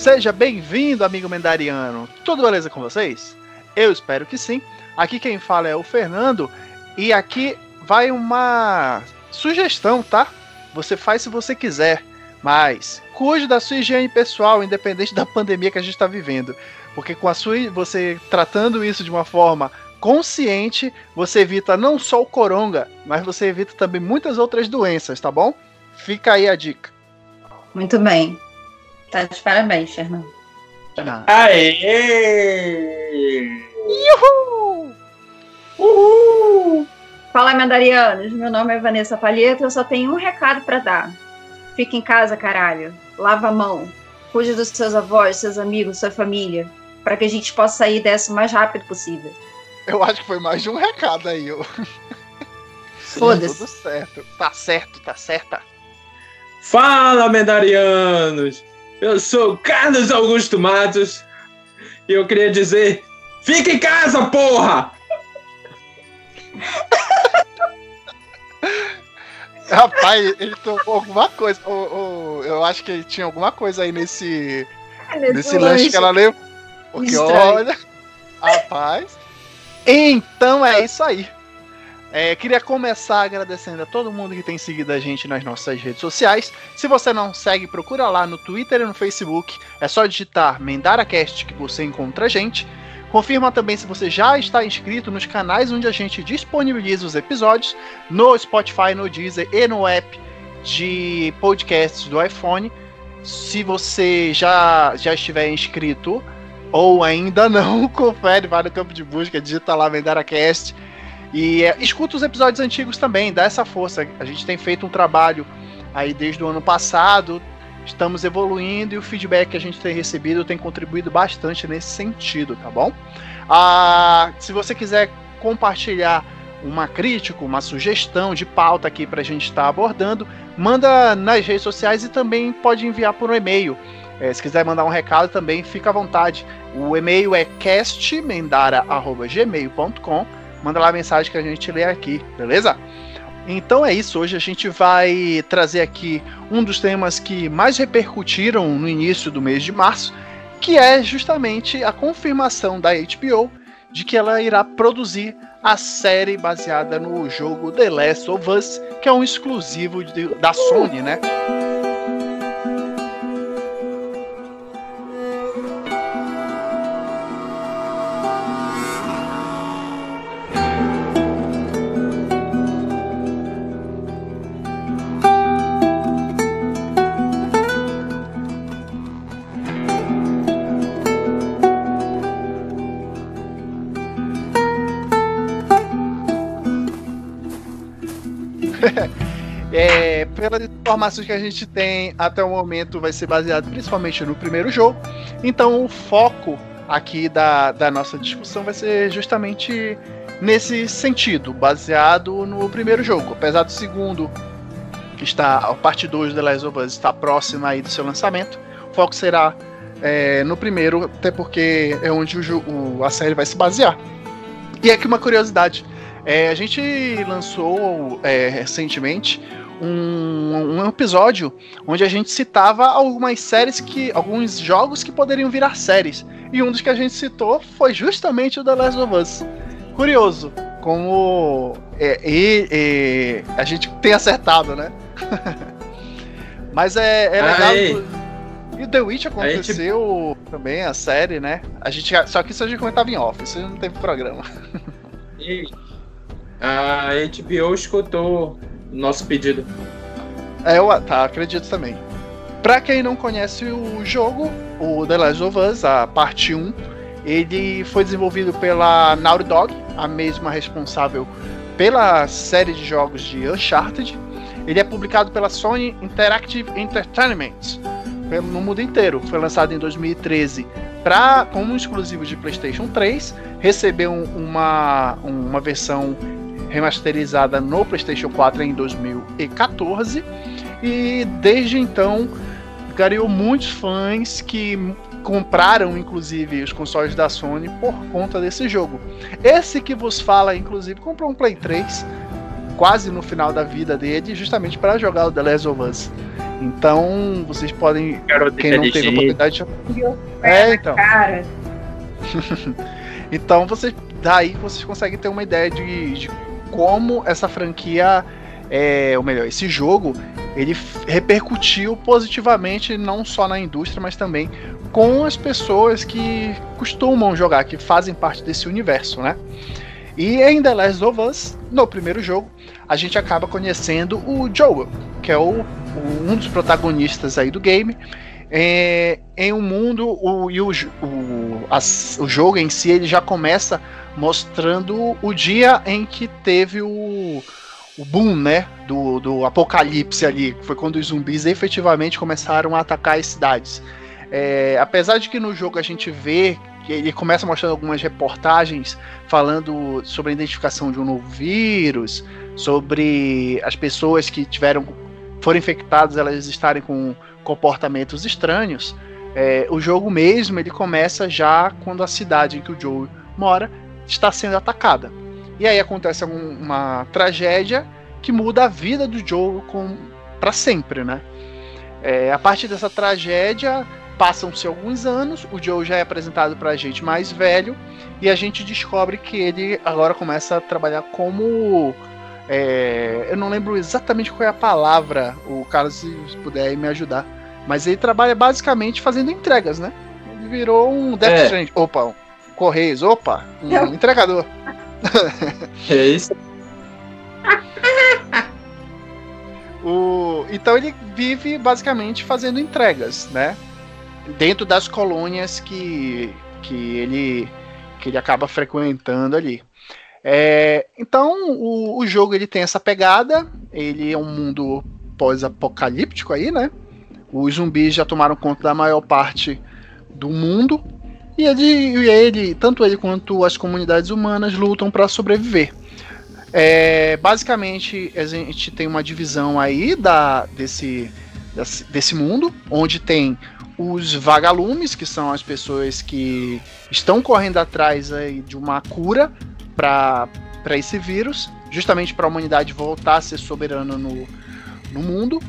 Seja bem-vindo, amigo Mendariano. Tudo beleza com vocês? Eu espero que sim. Aqui quem fala é o Fernando e aqui vai uma sugestão, tá? Você faz se você quiser, mas cuide da sua higiene pessoal, independente da pandemia que a gente está vivendo. Porque com a sua, você tratando isso de uma forma consciente, você evita não só o coronga, mas você evita também muitas outras doenças, tá bom? Fica aí a dica. Muito bem. Tá de parabéns, Fernando. Ah. Aê! Uhul! Uhul! Fala, Mandarianos. Meu nome é Vanessa Palheta. Eu só tenho um recado para dar. Fica em casa, caralho. Lava a mão. Cuide dos seus avós, seus amigos, sua família. para que a gente possa sair dessa o mais rápido possível. Eu acho que foi mais de um recado aí. Eu... Foda-se. Tudo certo. Tá certo, tá certa. Fala, Mendarianos! Eu sou Carlos Augusto Matos e eu queria dizer: fica em casa, porra! Rapaz, ele tomou alguma coisa. eu acho que tinha alguma coisa aí nesse, nesse, nesse lanche, lanche que ela levou. Porque Estranho. olha. Rapaz. Então é isso aí. É, queria começar agradecendo a todo mundo que tem seguido a gente nas nossas redes sociais. Se você não segue, procura lá no Twitter e no Facebook. É só digitar MendaraCast que você encontra a gente. Confirma também se você já está inscrito nos canais onde a gente disponibiliza os episódios, no Spotify, no Deezer e no app de podcasts do iPhone. Se você já, já estiver inscrito ou ainda não, confere, vai no campo de busca, digita lá MendaraCast e é, escuta os episódios antigos também, dá essa força. A gente tem feito um trabalho aí desde o ano passado, estamos evoluindo e o feedback que a gente tem recebido tem contribuído bastante nesse sentido, tá bom? Ah, se você quiser compartilhar uma crítica, uma sugestão de pauta aqui para a gente estar tá abordando, manda nas redes sociais e também pode enviar por um e-mail. É, se quiser mandar um recado também, fica à vontade. O e-mail é castmendara.gmail.com manda lá a mensagem que a gente lê aqui, beleza? Então é isso, hoje a gente vai trazer aqui um dos temas que mais repercutiram no início do mês de março, que é justamente a confirmação da HBO de que ela irá produzir a série baseada no jogo The Last of Us, que é um exclusivo de, da Sony, né? Pelas informações que a gente tem até o momento, vai ser baseado principalmente no primeiro jogo. Então, o foco aqui da, da nossa discussão vai ser justamente nesse sentido, baseado no primeiro jogo. Apesar do segundo, está a parte 2 The Last of Us está próxima aí do seu lançamento, o foco será é, no primeiro, até porque é onde o, o, a série vai se basear. E aqui uma curiosidade. É, a gente lançou é, recentemente um, um, episódio onde a gente citava algumas séries que. alguns jogos que poderiam virar séries. E um dos que a gente citou foi justamente o The Last of Us. Curioso, como é, e, e, a gente tem acertado, né? Mas é, é legal. E o The Witch aconteceu Aí, também, a série, né? A gente, só que isso a gente comentava em off, isso não teve programa. E a HBO escutou nosso pedido. É, eu tá, acredito também. Pra quem não conhece o jogo, o The Last of Us, a parte 1, ele foi desenvolvido pela Naughty Dog, a mesma responsável pela série de jogos de Uncharted. Ele é publicado pela Sony Interactive Entertainment no mundo inteiro. Foi lançado em 2013 pra, como exclusivo de PlayStation 3. Recebeu uma, uma versão remasterizada no PlayStation 4 em 2014 e desde então ganhou muitos fãs que compraram inclusive os consoles da Sony por conta desse jogo. Esse que vos fala, inclusive, comprou um Play 3 quase no final da vida dele, justamente para jogar o The Last of Us. Então, vocês podem. Garoto quem não teve oportunidade. É, então. Cara. então, vocês. Daí vocês conseguem ter uma ideia de, de como essa franquia. É, ou melhor, esse jogo ele repercutiu positivamente não só na indústria, mas também com as pessoas que costumam jogar, que fazem parte desse universo, né? E em The Last of Us, no primeiro jogo, a gente acaba conhecendo o Joel, que é o, o um dos protagonistas aí do game. É, em um mundo, o, o, o, as, o jogo em si ele já começa mostrando o dia em que teve o, o boom, né, do, do apocalipse ali, foi quando os zumbis efetivamente começaram a atacar as cidades. É, apesar de que no jogo a gente vê que ele começa mostrando algumas reportagens falando sobre a identificação de um novo vírus, sobre as pessoas que tiveram foram infectadas elas estarem com comportamentos estranhos. É, o jogo mesmo ele começa já quando a cidade em que o Joe mora está sendo atacada. E aí acontece uma tragédia que muda a vida do Joe para sempre, né? É, a partir dessa tragédia, passam-se alguns anos, o Joe já é apresentado pra gente mais velho, e a gente descobre que ele agora começa a trabalhar como. É, eu não lembro exatamente qual é a palavra, o Carlos, se puder me ajudar. Mas ele trabalha basicamente fazendo entregas, né? Ele virou um Death é. Opa, um Correios, opa, um eu... entregador. É isso. o, então ele vive basicamente fazendo entregas, né? Dentro das colônias que, que, ele, que ele acaba frequentando ali. É, então o, o jogo ele tem essa pegada, ele é um mundo pós-apocalíptico aí, né? Os zumbis já tomaram conta da maior parte do mundo e ele, ele, tanto ele quanto as comunidades humanas lutam para sobreviver. É, basicamente, a gente tem uma divisão aí da, desse, desse, mundo, onde tem os vagalumes, que são as pessoas que estão correndo atrás aí de uma cura para esse vírus, justamente para a humanidade voltar a ser soberana no, no mundo.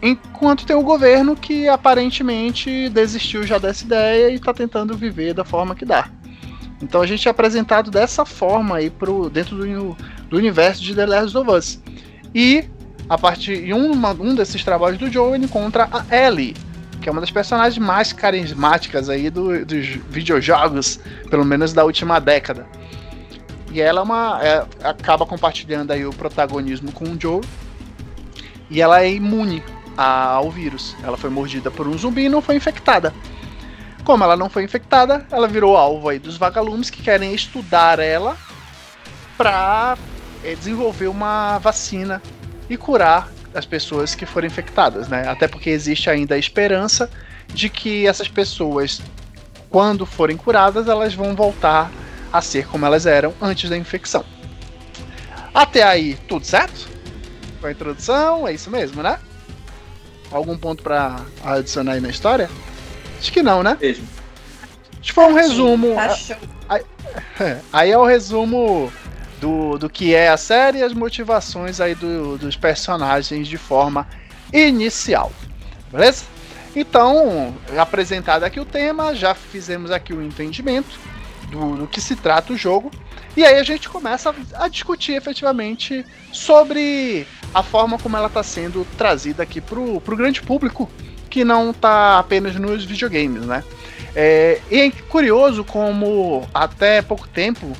Enquanto tem o governo que aparentemente desistiu já dessa ideia e está tentando viver da forma que dá. Então a gente é apresentado dessa forma aí pro, dentro do, do universo de The Last of Us. E a partir de um, um desses trabalhos do Joe ele encontra a Ellie, que é uma das personagens mais carismáticas aí do, dos videojogos, pelo menos da última década. E ela é uma, é, acaba compartilhando aí o protagonismo com o Joe. E ela é imune ao vírus. Ela foi mordida por um zumbi e não foi infectada. Como ela não foi infectada, ela virou alvo aí dos vagalumes que querem estudar ela para é, desenvolver uma vacina e curar as pessoas que foram infectadas, né? Até porque existe ainda a esperança de que essas pessoas, quando forem curadas, elas vão voltar a ser como elas eram antes da infecção. Até aí, tudo certo? Com a introdução, é isso mesmo, né? Algum ponto para adicionar aí na história? Acho que não, né? Mesmo. Acho que foi um resumo. Aí, aí é o resumo do, do que é a série e as motivações aí do, dos personagens de forma inicial. Beleza? Então, apresentado aqui o tema, já fizemos aqui o entendimento do, do que se trata o jogo. E aí a gente começa a, a discutir efetivamente sobre a forma como ela está sendo trazida aqui pro, pro grande público que não está apenas nos videogames, né? É, e é curioso como até pouco tempo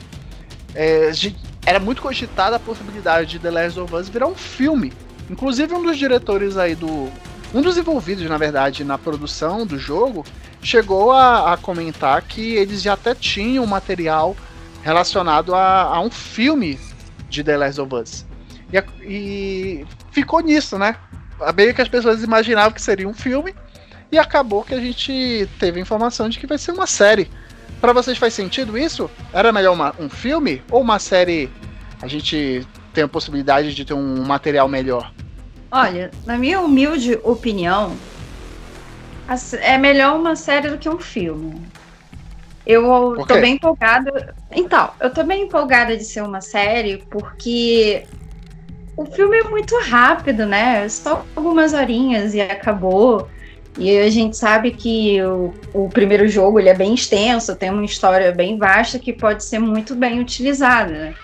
é, era muito cogitada a possibilidade de The Last of Us virar um filme. Inclusive um dos diretores aí do. Um dos envolvidos, na verdade, na produção do jogo, chegou a, a comentar que eles já até tinham material relacionado a, a um filme de The Last of Us. E, e ficou nisso, né? Meio que as pessoas imaginavam que seria um filme, e acabou que a gente teve a informação de que vai ser uma série. Para vocês faz sentido isso? Era melhor uma, um filme ou uma série? A gente tem a possibilidade de ter um material melhor. Olha, na minha humilde opinião, é melhor uma série do que um filme. Eu tô bem empolgada. Então, eu tô bem empolgada de ser uma série porque o filme é muito rápido, né? Só algumas horinhas e acabou. E a gente sabe que o, o, primeiro jogo ele é bem extenso, tem uma história bem vasta que pode ser muito bem utilizada. Né?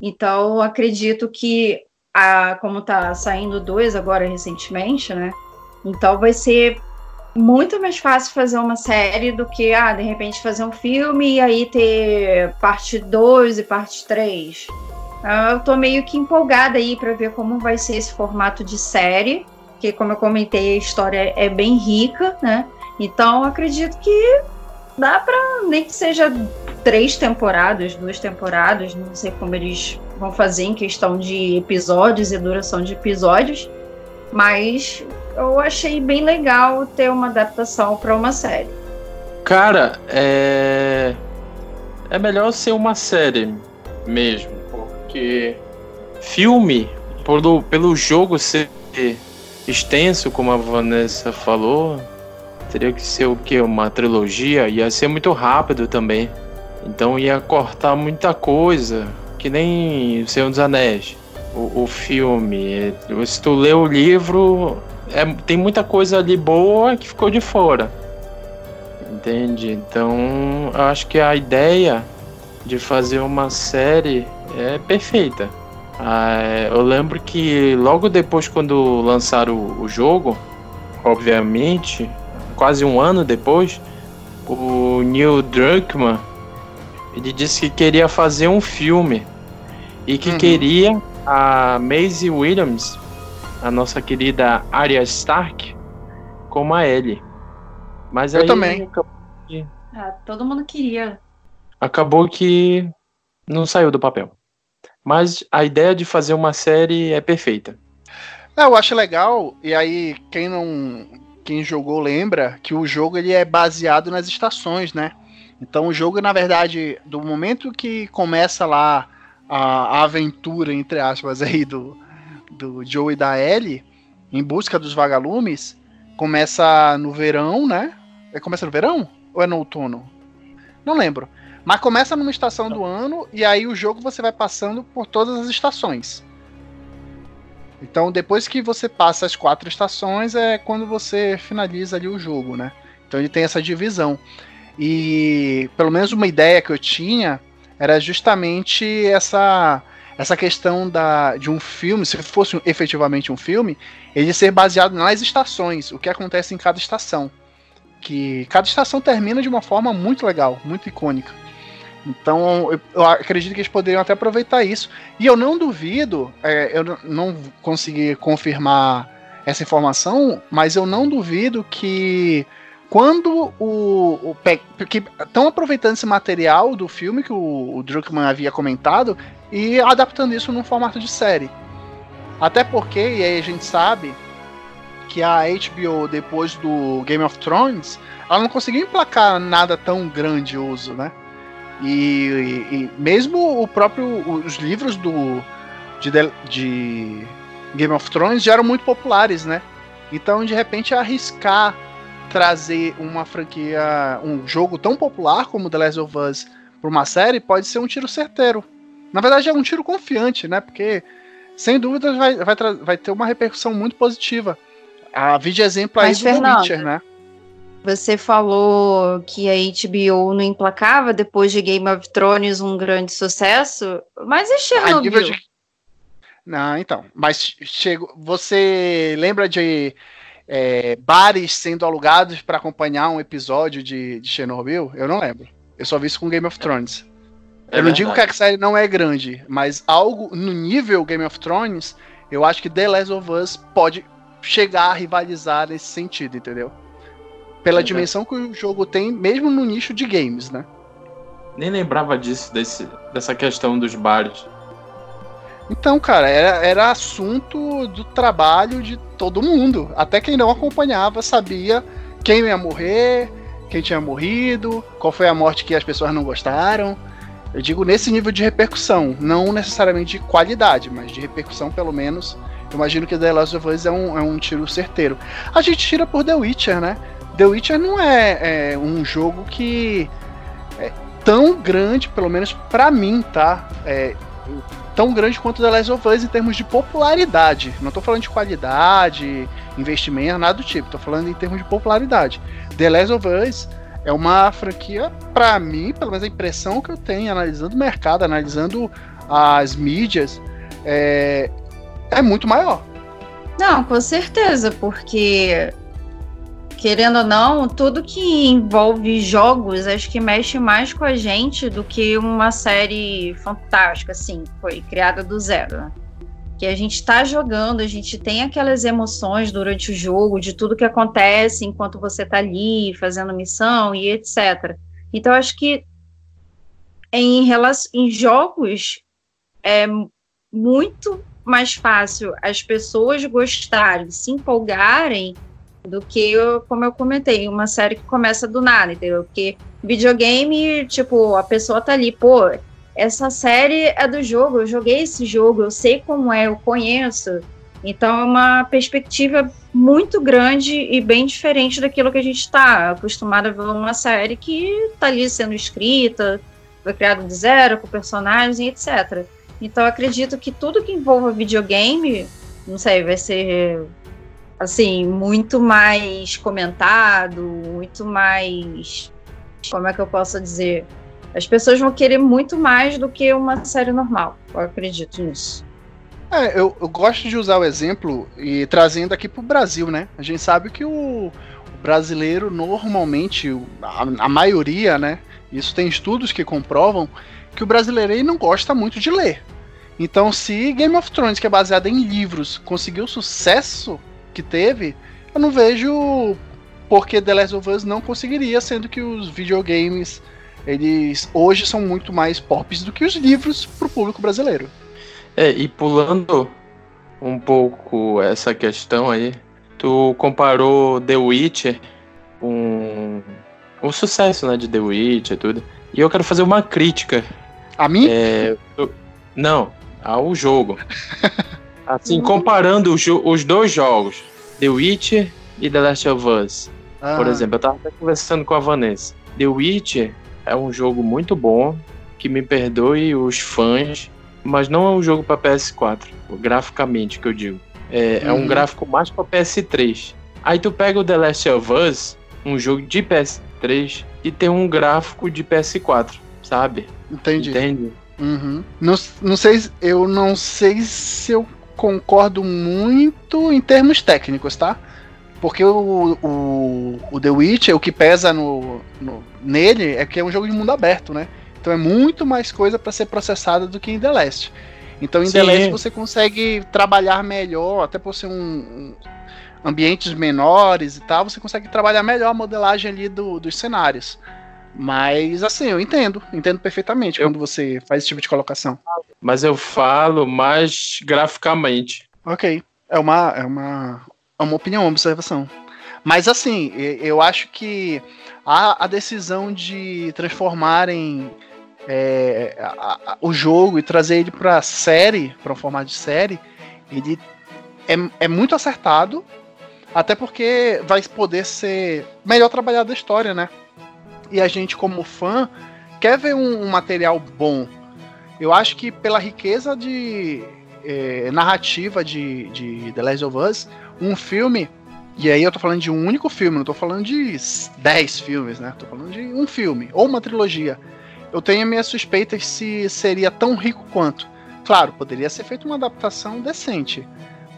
Então, acredito que, a, como está saindo dois agora recentemente, né? Então vai ser muito mais fácil fazer uma série do que, ah, de repente fazer um filme e aí ter parte 2 e parte 3. Eu tô meio que empolgada aí para ver como vai ser esse formato de série porque, como eu comentei, a história é bem rica, né? Então, acredito que dá para nem que seja três temporadas, duas temporadas, não sei como eles vão fazer em questão de episódios e duração de episódios, mas eu achei bem legal ter uma adaptação para uma série. Cara, é é melhor ser uma série mesmo, porque filme pelo, pelo jogo ser extenso, como a Vanessa falou, teria que ser o que? Uma trilogia? Ia ser muito rápido também. Então ia cortar muita coisa, que nem O Senhor dos Anéis. O, o filme, se tu lê o livro, é, tem muita coisa ali boa que ficou de fora. Entende? Então, acho que a ideia de fazer uma série é perfeita. Ah, eu lembro que logo depois, quando lançaram o, o jogo, obviamente, quase um ano depois, o Neil Druckmann ele disse que queria fazer um filme e que uhum. queria a Maisie Williams, a nossa querida Arya Stark, como a Ellie. Mas eu aí também. Ah, todo mundo queria. Acabou que não saiu do papel. Mas a ideia de fazer uma série é perfeita. É, eu acho legal, e aí quem não. Quem jogou lembra que o jogo ele é baseado nas estações, né? Então o jogo, na verdade, do momento que começa lá a, aventura, entre aspas, aí do, do Joe e da Ellie, em busca dos vagalumes, começa no verão, né? É, começa no verão? Ou é no outono? Não lembro. Mas começa numa estação do ano e aí o jogo você vai passando por todas as estações. Então depois que você passa as quatro estações é quando você finaliza ali o jogo, né? Então ele tem essa divisão. E pelo menos uma ideia que eu tinha era justamente essa essa questão da, de um filme, se fosse efetivamente um filme, ele ser baseado nas estações, o que acontece em cada estação. Que cada estação termina de uma forma muito legal, muito icônica. Então, eu, acredito que eles poderiam até aproveitar isso. E eu não duvido, é, eu não consegui confirmar essa informação, mas eu não duvido que quando o. o porque estão aproveitando esse material do filme que o, o Druckmann havia comentado e adaptando isso num formato de série. Até porque, e aí a gente sabe que a HBO, depois do Game of Thrones, ela não conseguiu emplacar nada tão grandioso, né? E, e, mesmo o próprio os livros do de, de, Game of Thrones já eram muito populares, né? Então, de repente, arriscar trazer uma franquia, um jogo tão popular como The Last of Us para uma série pode ser um tiro certeiro. Na verdade, é um tiro confiante, né? Porque sem dúvida vai, vai, vai ter uma repercussão muito positiva. A vídeo exemplo aí Mas, do Fernando, Witcher, né? Você falou que a HBO não emplacava depois de Game of Thrones um grande sucesso, mas e Chernobyl? De... Não, então, mas chegou. Você lembra de é, bares sendo alugados para acompanhar um episódio de, de, Chernobyl? Eu não lembro. Eu só vi isso com Game of Thrones. É eu não digo que a série não é grande, mas algo no nível Game of Thrones, eu acho que The Last of Us pode chegar a rivalizar nesse sentido, entendeu? Pela é dimensão que o jogo tem, mesmo no nicho de games, né? Nem lembrava disso, desse, dessa questão dos bares. Então, cara, era, era assunto do trabalho de todo mundo. Até quem não acompanhava sabia quem ia morrer, quem tinha morrido, qual foi a morte que as pessoas não gostaram. Eu digo nesse nível de repercussão, não necessariamente de qualidade, mas de repercussão pelo menos. Eu imagino que The Last of Us é um, é um tiro certeiro. A gente tira por The Witcher, né? The Witcher não é, é um jogo que é tão grande, pelo menos para mim, tá? É, tão grande quanto The Last of Us em termos de popularidade. Não estou falando de qualidade, investimento, nada do tipo. Estou falando em termos de popularidade. The Last of Us é uma franquia, para mim, pelo menos a impressão que eu tenho, analisando o mercado, analisando as mídias, é, é muito maior. Não, com certeza, porque querendo ou não, tudo que envolve jogos, acho que mexe mais com a gente do que uma série fantástica, assim, foi criada do zero. Né? Que a gente está jogando, a gente tem aquelas emoções durante o jogo, de tudo que acontece enquanto você está ali fazendo missão e etc. Então, acho que em, em jogos é muito mais fácil as pessoas gostarem, se empolgarem do que, como eu comentei, uma série que começa do nada, entendeu? Porque videogame, tipo, a pessoa tá ali, pô, essa série é do jogo, eu joguei esse jogo, eu sei como é, eu conheço. Então é uma perspectiva muito grande e bem diferente daquilo que a gente está acostumado a ver uma série que está ali sendo escrita, foi criada de zero, com personagens e etc. Então acredito que tudo que envolva videogame, não sei, vai ser assim, muito mais comentado, muito mais. Como é que eu posso dizer? As pessoas vão querer muito mais do que uma série normal. Eu acredito nisso. É, eu, eu gosto de usar o exemplo e trazendo aqui para o Brasil, né? A gente sabe que o, o brasileiro normalmente, a, a, maioria, né? Isso tem estudos que comprovam que o brasileiro não gosta muito de ler. Então, se Game of Thrones, que é baseado em livros, conseguiu sucesso que teve, eu não vejo porque The Last of Us não conseguiria, sendo que os videogames eles hoje são muito mais pop do que os livros para o público brasileiro. É, e pulando um pouco essa questão aí, tu comparou The Witcher com o sucesso né, de The Witcher e tudo. E eu quero fazer uma crítica. A mim? É, não, ao jogo. Assim, comparando os, os dois jogos, The Witcher e The Last of Us. Ah. Por exemplo, eu tava até conversando com a Vanessa. The Witcher é um jogo muito bom, que me perdoe os fãs, mas não é um jogo para PS4, graficamente que eu digo. É, é um uhum. gráfico mais para PS3. Aí tu pega o The Last of Us, um jogo de PS3, e tem um gráfico de PS4, sabe? Entendi. Entende? Uhum. Não, não sei, eu não sei se eu concordo muito em termos técnicos, tá? Porque o, o, o The Witcher, o que pesa no, no, nele é que é um jogo de mundo aberto, né? Então é muito mais coisa para ser processada do que em The Last. Então em Sim. The Last você consegue trabalhar melhor, até por ser um, um, ambientes menores e tal, você consegue trabalhar melhor a modelagem ali do, dos cenários. Mas assim, eu entendo, entendo perfeitamente eu... quando você faz esse tipo de colocação. Mas eu falo mais graficamente. Ok. É uma, é uma, é uma opinião, uma observação. Mas assim, eu acho que a, a decisão de transformarem é, a, a, o jogo e trazer ele para série, para um formato de série, ele é, é muito acertado, até porque vai poder ser melhor trabalhada a história, né? E a gente, como fã, quer ver um, um material bom. Eu acho que pela riqueza de é, narrativa de, de The Last of Us, um filme. E aí eu tô falando de um único filme, não tô falando de 10 filmes, né? Tô falando de um filme, ou uma trilogia. Eu tenho minhas suspeitas se seria tão rico quanto. Claro, poderia ser feita uma adaptação decente.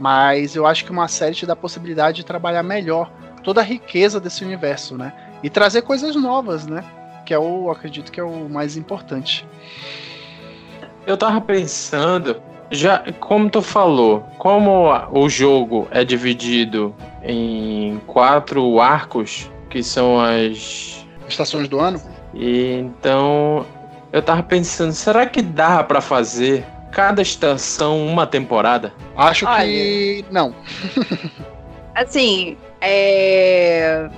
Mas eu acho que uma série te dá a possibilidade de trabalhar melhor toda a riqueza desse universo, né? E trazer coisas novas, né? Que é o, acredito que é o mais importante. Eu tava pensando, já como tu falou, como o jogo é dividido em quatro arcos, que são as estações do ano. E então eu tava pensando, será que dá para fazer cada estação uma temporada? Acho Olha, que não. assim, é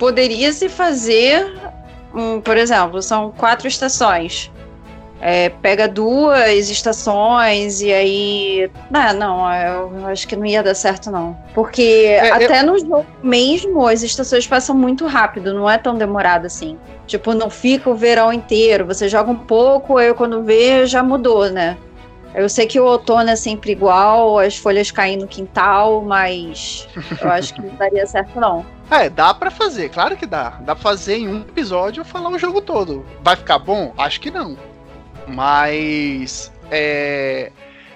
poderia se fazer, um, por exemplo, são quatro estações. É, pega duas estações e aí. Não, não, eu acho que não ia dar certo, não. Porque é, até eu... no jogo mesmo, as estações passam muito rápido, não é tão demorado assim. Tipo, não fica o verão inteiro. Você joga um pouco, aí quando vê, já mudou, né? Eu sei que o outono é sempre igual, as folhas caem no quintal, mas eu acho que não daria certo, não. É, dá para fazer, claro que dá. Dá pra fazer em um episódio falar o jogo todo. Vai ficar bom? Acho que não. Mas. É.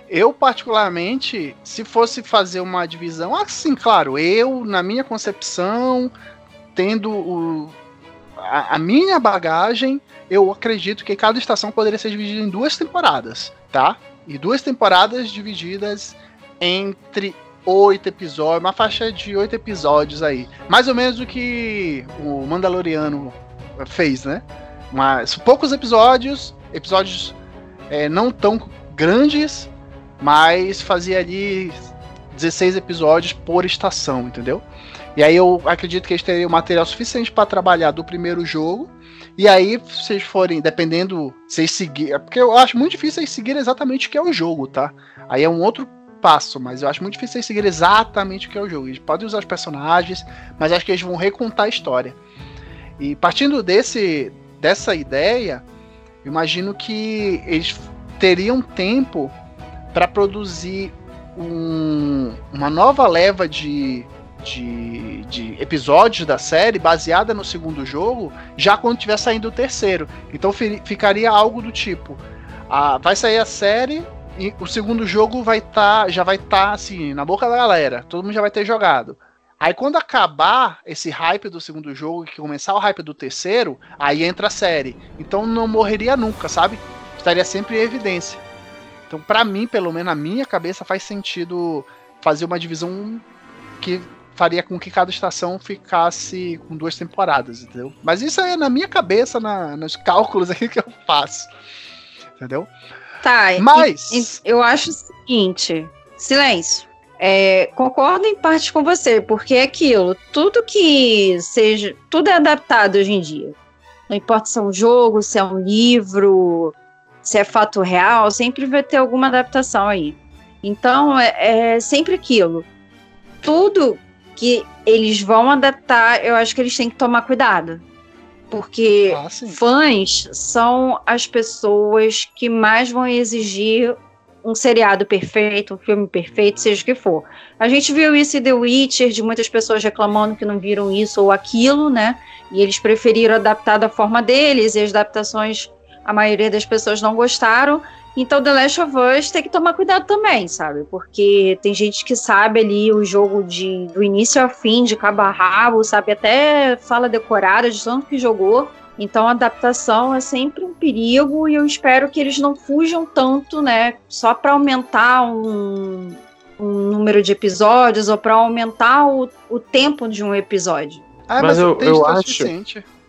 Eu, particularmente, se fosse fazer uma divisão, assim, claro, eu, na minha concepção, tendo o, a, a, minha bagagem, eu acredito que cada estação poderia ser dividida em duas temporadas, tá? E duas temporadas divididas entre oito episódios, uma faixa de oito episódios aí. Mais ou menos o que o Mandaloriano fez, né? Mas poucos episódios, episódios é, não tão grandes, mas fazia ali 16 episódios por estação, entendeu? E aí eu acredito que eles teriam material suficiente para trabalhar do primeiro jogo. E aí, se vocês forem, dependendo, vocês seguirem. Porque eu acho muito difícil vocês seguirem exatamente o que é o jogo, tá? Aí é um outro passo, mas eu acho muito difícil vocês seguirem exatamente o que é o jogo. Eles podem usar os personagens, mas acho que eles vão recontar a história. E partindo desse, dessa ideia, imagino que eles teriam tempo para produzir um, uma nova leva de, de, de, episódios da série baseada no segundo jogo, já quando tiver saindo o terceiro. Então ficaria algo do tipo: a, vai sair a série e o segundo jogo vai estar, tá, já vai estar tá, assim na boca da galera. Todo mundo já vai ter jogado. Aí quando acabar esse hype do segundo jogo e começar o hype do terceiro, aí entra a série. Então não morreria nunca, sabe? Estaria sempre em evidência. Então, para mim, pelo menos na minha cabeça, faz sentido fazer uma divisão que faria com que cada estação ficasse com duas temporadas, entendeu? Mas isso é na minha cabeça, na, nos cálculos aqui que eu faço. Entendeu? Tá, mas e, e eu acho o seguinte: silêncio. É, concordo em parte com você, porque é aquilo, tudo que seja, tudo é adaptado hoje em dia. Não importa se é um jogo, se é um livro, se é fato real, sempre vai ter alguma adaptação aí. Então, é, é sempre aquilo. Tudo que eles vão adaptar, eu acho que eles têm que tomar cuidado. Porque ah, fãs são as pessoas que mais vão exigir um seriado perfeito, um filme perfeito, seja o que for. A gente viu isso em The Witcher, de muitas pessoas reclamando que não viram isso ou aquilo, né? E eles preferiram adaptar da forma deles, e as adaptações a maioria das pessoas não gostaram. Então, The Last of Us tem que tomar cuidado também, sabe? Porque tem gente que sabe ali o jogo de, do início ao fim, de cabo a rabo, sabe? Até fala decorada de tanto que jogou. Então, a adaptação é sempre um perigo e eu espero que eles não fujam tanto, né? Só para aumentar um, um, número de episódios ou para aumentar o, o tempo de um episódio. Ah, mas, mas eu, eu acho.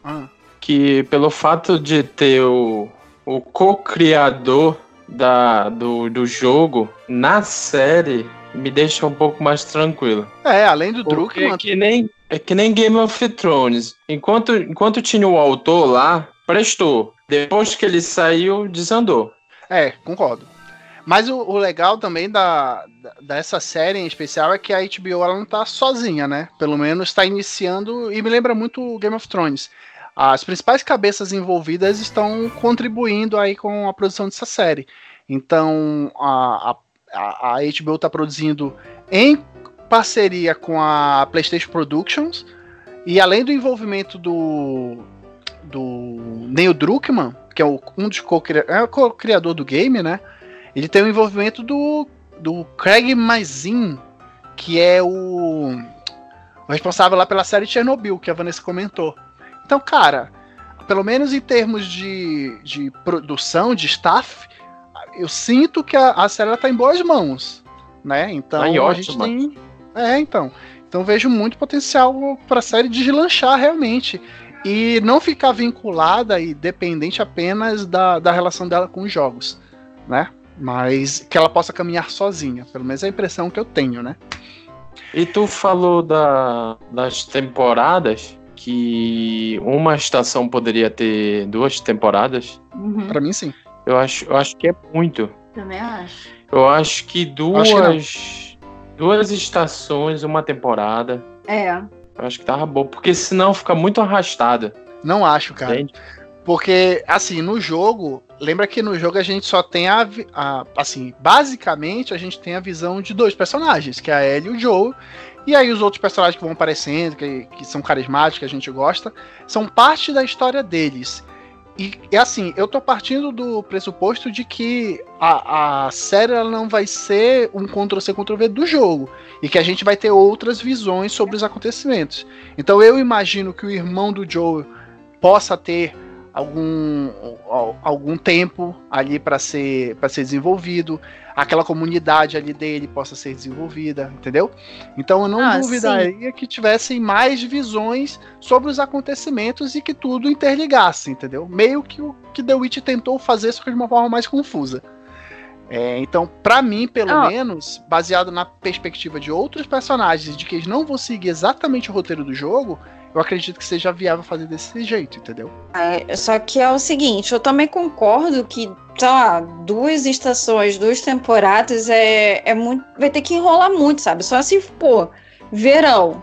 Ah que pelo fato de ter o, o co-criador da, do, do jogo na série me deixa um pouco mais tranquilo. É, além do Druckmann... É que nem, é que nem Game of Thrones. Enquanto, enquanto tinha o autor lá, prestou. Depois que ele saiu, desandou. É, concordo. Mas o, o legal também da, da, dessa série em especial é que a HBO ela não tá sozinha, né? Pelo menos está iniciando e me lembra muito Game of Thrones as principais cabeças envolvidas estão contribuindo aí com a produção dessa série. Então a, a, a HBO está produzindo em parceria com a PlayStation Productions e além do envolvimento do do Neil Druckmann, que é um dos é co-criador do game, né? Ele tem o envolvimento do, do Craig Mazin, que é o, o responsável lá pela série Chernobyl, que a Vanessa comentou. Então, cara, pelo menos em termos de, de produção, de staff, eu sinto que a, a série está em boas mãos, né? Então tá a gente tem, é, então, então vejo muito potencial para a série deslanchar realmente e não ficar vinculada e dependente apenas da, da relação dela com os jogos, né? Mas que ela possa caminhar sozinha, pelo menos é a impressão que eu tenho, né? E tu falou da, das temporadas que uma estação poderia ter duas temporadas? Uhum. Para mim, sim. Eu acho, eu acho que é muito. Também acho. Eu acho que duas, acho que duas estações, uma temporada. É. Eu acho que tava bom, porque senão fica muito arrastada. Não acho, cara. Entende? Porque, assim, no jogo, lembra que no jogo a gente só tem a, a, Assim, basicamente a gente tem a visão de dois personagens, que é a Ellie e o Joe. E aí os outros personagens que vão aparecendo, que, que são carismáticos, que a gente gosta, são parte da história deles. E, e assim, eu tô partindo do pressuposto de que a, a série não vai ser um Ctrl-C, Ctrl-V do jogo. E que a gente vai ter outras visões sobre os acontecimentos. Então eu imagino que o irmão do Joe possa ter algum, algum tempo ali para ser, ser desenvolvido, aquela comunidade ali dele possa ser desenvolvida, entendeu? Então eu não ah, duvidaria sim. que tivessem mais visões sobre os acontecimentos e que tudo interligasse, entendeu? Meio que o que The Witch tentou fazer, só que de uma forma mais confusa. É, então, para mim, pelo oh. menos, baseado na perspectiva de outros personagens, de que eles não vão seguir exatamente o roteiro do jogo, eu acredito que seja viável fazer desse jeito, entendeu? É, só que é o seguinte, eu também concordo que, sei lá, duas estações, duas temporadas é, é muito. Vai ter que enrolar muito, sabe? Só se, pô, verão.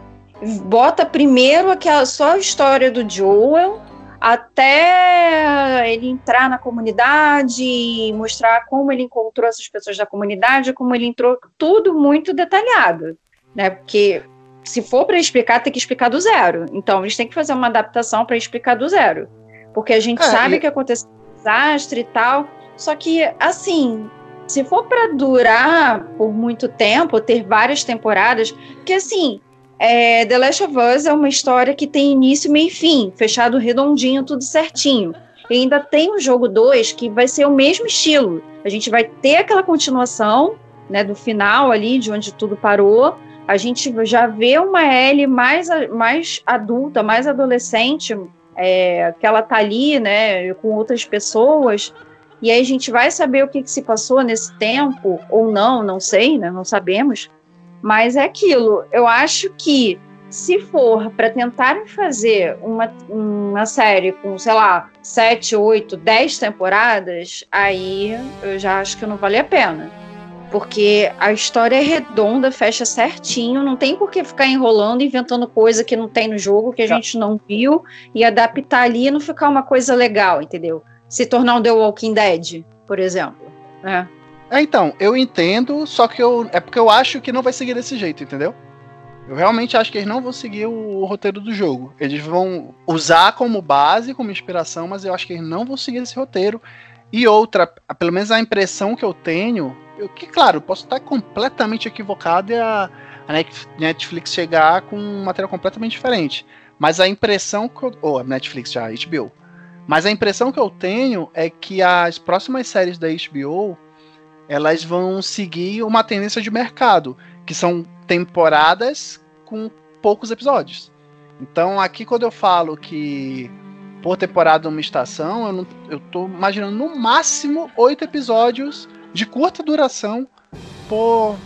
Bota primeiro aquela só a história do Joel até ele entrar na comunidade e mostrar como ele encontrou essas pessoas da comunidade, como ele entrou, tudo muito detalhado, né? Porque se for para explicar, tem que explicar do zero. Então, eles têm que fazer uma adaptação para explicar do zero. Porque a gente é, sabe e... que aconteceu um desastre e tal. Só que, assim, se for para durar por muito tempo, ter várias temporadas, porque assim, é, The Last of Us é uma história que tem início, meio e fim, fechado redondinho, tudo certinho. E ainda tem o jogo 2 que vai ser o mesmo estilo. A gente vai ter aquela continuação, né, do final ali, de onde tudo parou, a gente já vê uma Ellie mais, mais adulta, mais adolescente, é, que ela tá ali, né, com outras pessoas, e aí a gente vai saber o que, que se passou nesse tempo, ou não, não sei, né, não sabemos, mas é aquilo, eu acho que se for para tentar fazer uma, uma série com, sei lá, sete, oito, dez temporadas, aí eu já acho que não vale a pena porque a história é redonda, fecha certinho, não tem por que ficar enrolando, inventando coisa que não tem no jogo, que a tá. gente não viu, e adaptar ali e não ficar uma coisa legal, entendeu? Se tornar um The Walking Dead, por exemplo. Né? É, então, eu entendo, só que eu. É porque eu acho que não vai seguir desse jeito, entendeu? Eu realmente acho que eles não vão seguir o, o, roteiro do jogo. Eles vão usar como base, como inspiração, mas eu acho que eles não vão seguir esse roteiro. E outra, pelo menos a impressão que eu tenho eu, que, claro, posso estar completamente equivocado e a, a Netflix chegar com um material completamente diferente. Mas a impressão que eu. Ou a Netflix já, HBO. Mas a impressão que eu tenho é que as próximas séries da HBO elas vão seguir uma tendência de mercado, que são temporadas com poucos episódios. Então aqui quando eu falo que por temporada uma estação, eu, não, eu tô imaginando no máximo oito episódios de curta duração por,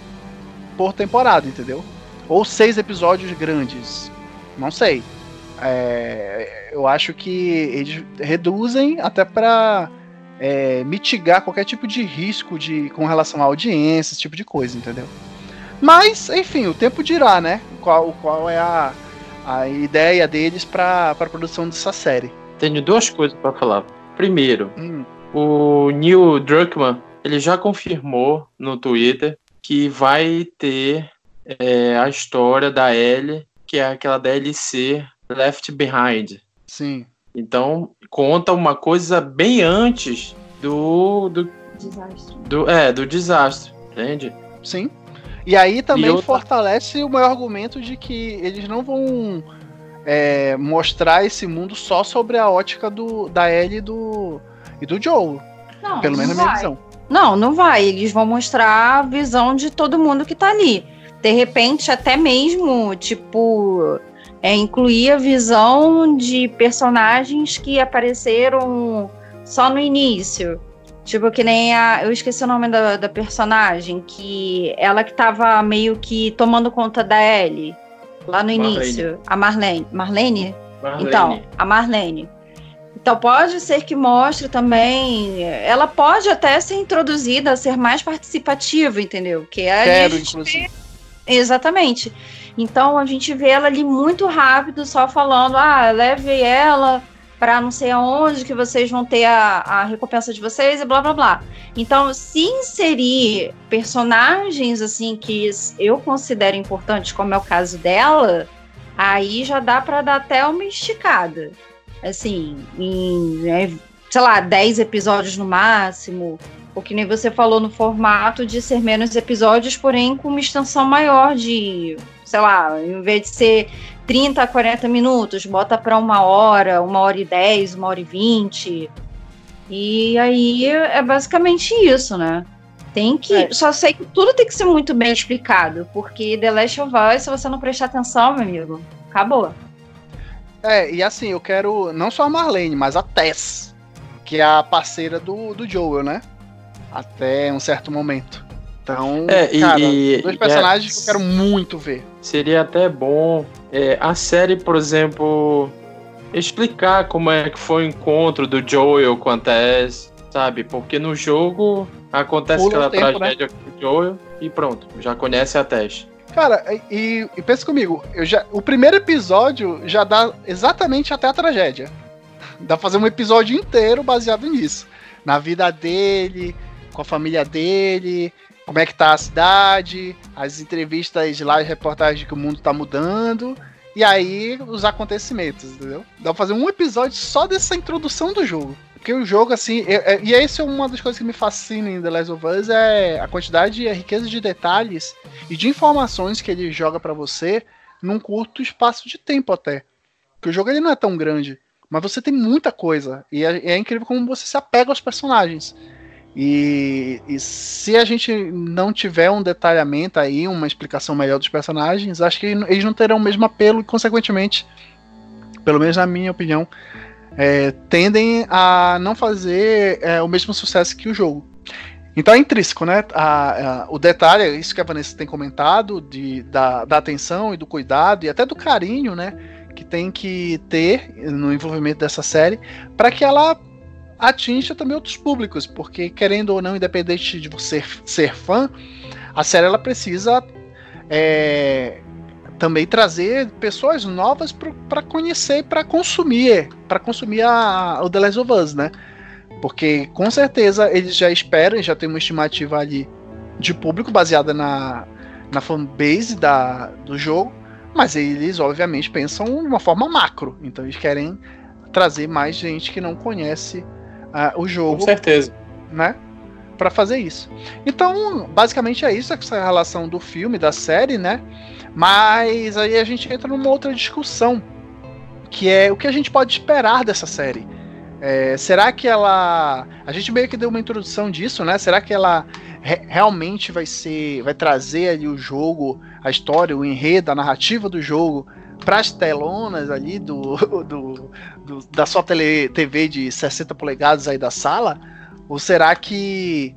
por temporada, entendeu? Ou seis episódios grandes. Não sei. É, eu acho que eles reduzem até para é, mitigar qualquer tipo de risco de, com relação à audiência, esse tipo de coisa, entendeu? Mas, enfim, o tempo dirá, né? Qual, qual é a, a ideia deles para a produção dessa série. Tenho duas coisas para falar. Primeiro, hum. o Neil Druckmann ele já confirmou no Twitter que vai ter é, a história da Ellie, que é aquela DLC Left Behind. Sim. Então, conta uma coisa bem antes do. do desastre. Do, é, do desastre, entende? Sim. E aí também e outra... fortalece o meu argumento de que eles não vão é, mostrar esse mundo só sobre a ótica do, da Ellie e do, e do Joe. Não, pelo menos na minha visão. Não, não vai. Eles vão mostrar a visão de todo mundo que tá ali. De repente, até mesmo, tipo, é, incluir a visão de personagens que apareceram só no início. Tipo, que nem a. Eu esqueci o nome da, da personagem, que ela que tava meio que tomando conta da Ellie lá no Marlene. início. A Marlene. Marlene? Marlene? Então, a Marlene. Então pode ser que mostre também. Ela pode até ser introduzida a ser mais participativa, entendeu? Que é Quero, inclusive. Exatamente. Então a gente vê ela ali muito rápido, só falando, ah, leve ela para não sei aonde que vocês vão ter a, a recompensa de vocês e blá blá blá. Então, se inserir personagens assim que eu considero importantes, como é o caso dela, aí já dá para dar até uma esticada. Assim, em, né, sei lá, 10 episódios no máximo, ou que nem você falou no formato de ser menos episódios, porém com uma extensão maior de, sei lá, em vez de ser 30 a 40 minutos, bota para uma hora, uma hora e 10, uma hora e 20. E aí é basicamente isso, né? Tem que. É. Só sei que tudo tem que ser muito bem explicado, porque The Last of Us, se você não prestar atenção, meu amigo, acabou. É, e assim, eu quero não só a Marlene, mas a Tess, que é a parceira do, do Joel, né? Até um certo momento. Então, é, cara, e, dois personagens é, que eu quero muito ver. Seria até bom é, a série, por exemplo, explicar como é que foi o encontro do Joel com a Tess, sabe? Porque no jogo acontece Pula aquela tempo, né? tragédia né? com o Joel e pronto, já conhece a Tess. Cara, e, e pensa comigo, eu já, o primeiro episódio já dá exatamente até a tragédia. Dá pra fazer um episódio inteiro baseado nisso. Na vida dele, com a família dele, como é que tá a cidade, as entrevistas lá, as reportagens que o mundo tá mudando. E aí, os acontecimentos, entendeu? Dá pra fazer um episódio só dessa introdução do jogo. Porque o jogo, assim. É, é, e essa é uma das coisas que me fascina em The Last of Us: é a quantidade e a riqueza de detalhes e de informações que ele joga para você num curto espaço de tempo até. Porque o jogo ele não é tão grande. Mas você tem muita coisa. E é, é incrível como você se apega aos personagens. E, e, se a gente não tiver um detalhamento aí, uma explicação melhor dos personagens, acho que eles não terão o mesmo apelo e, consequentemente, pelo menos na minha opinião, é, tendem a não fazer é, o mesmo sucesso que o jogo. Então é intrínseco, né? A, a, o detalhe, isso que a Vanessa tem comentado, de, da, da atenção e do cuidado e até do carinho, né? Que tem que ter no envolvimento dessa série para que ela atinja também outros públicos, porque querendo ou não, independente de você ser fã, a série ela precisa é, também trazer pessoas novas para conhecer, para consumir, para consumir a, o The Last of Us, né? Porque com certeza eles já esperam, já tem uma estimativa ali de público baseada na, na fanbase da, do jogo, mas eles obviamente pensam de uma forma macro, então eles querem trazer mais gente que não conhece uh, o jogo. Com certeza. Né? Para fazer isso. Então, basicamente é isso, essa relação do filme, da série, né? Mas aí a gente entra numa outra discussão, que é o que a gente pode esperar dessa série. É, será que ela. A gente meio que deu uma introdução disso, né? Será que ela re realmente vai ser. vai trazer ali o jogo, a história, o enredo, a narrativa do jogo para as telonas ali do, do, do, da sua tele, TV de 60 polegadas aí da sala? Ou será que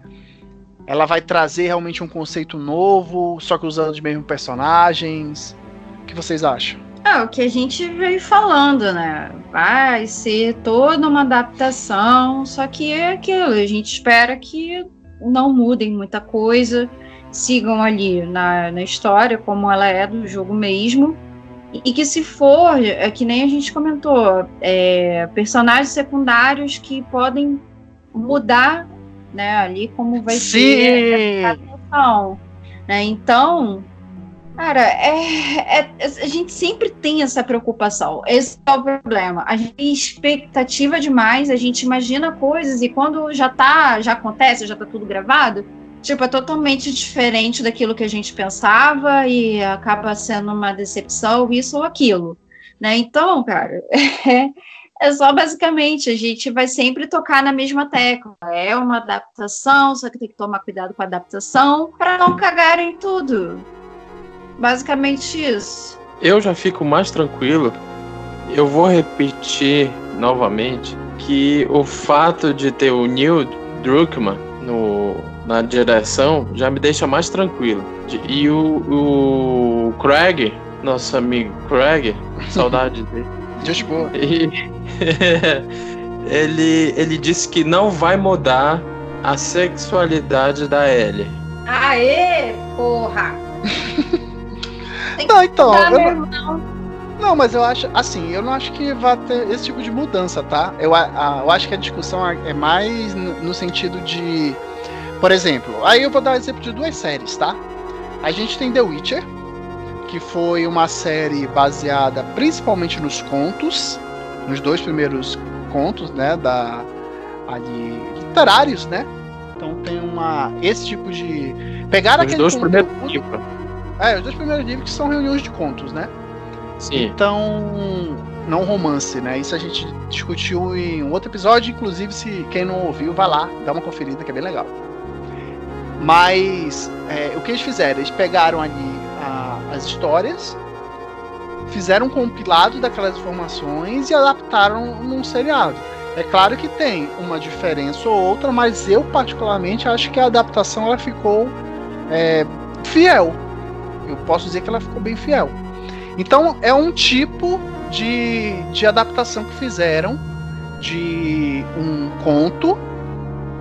ela vai trazer realmente um conceito novo, só que usando os mesmos personagens? O que vocês acham? É o que a gente veio falando, né? Vai ser toda uma adaptação, só que é aquilo, a gente espera que não mudem muita coisa, sigam ali na, na história como ela é do jogo mesmo. E que se for, é que nem a gente comentou, é, personagens secundários que podem mudar né, ali como vai Sim. ser a atenção. Né? Então, cara, é, é, a gente sempre tem essa preocupação. Esse é o problema. A gente tem expectativa demais, a gente imagina coisas e quando já tá, já acontece, já tá tudo gravado, tipo, é totalmente diferente daquilo que a gente pensava e acaba sendo uma decepção, isso ou aquilo. Né? Então, cara, é, é só basicamente, a gente vai sempre tocar na mesma tecla. É uma adaptação, só que tem que tomar cuidado com a adaptação para não cagar em tudo. Basicamente isso. Eu já fico mais tranquilo. Eu vou repetir novamente que o fato de ter o Neil Druckmann no, na direção já me deixa mais tranquilo. E o, o Craig, nosso amigo Craig, saudade dele. Just boa. ele, ele disse que não vai mudar a sexualidade da Ellie. Aê, porra! não, então. Eu não, Não, mas eu acho, assim, eu não acho que vai ter esse tipo de mudança, tá? Eu, a, eu acho que a discussão é mais no, no sentido de. Por exemplo, aí eu vou dar um exemplo de duas séries, tá? A gente tem The Witcher, que foi uma série baseada principalmente nos contos, nos dois primeiros contos, né, da ali literários, né? Então tem uma esse tipo de pegar os aquele dois conteúdo, primeiros livros. é, os dois primeiros livros que são reuniões de contos, né? Sim. Então, não romance, né? Isso a gente discutiu em um outro episódio, inclusive se quem não ouviu, vai lá, dá uma conferida que é bem legal. Mas é, o que eles fizeram? Eles pegaram ali a, as histórias, fizeram um compilado daquelas informações e adaptaram num seriado. É claro que tem uma diferença ou outra, mas eu particularmente acho que a adaptação ela ficou é, fiel. Eu posso dizer que ela ficou bem fiel. Então é um tipo de, de adaptação que fizeram de um conto,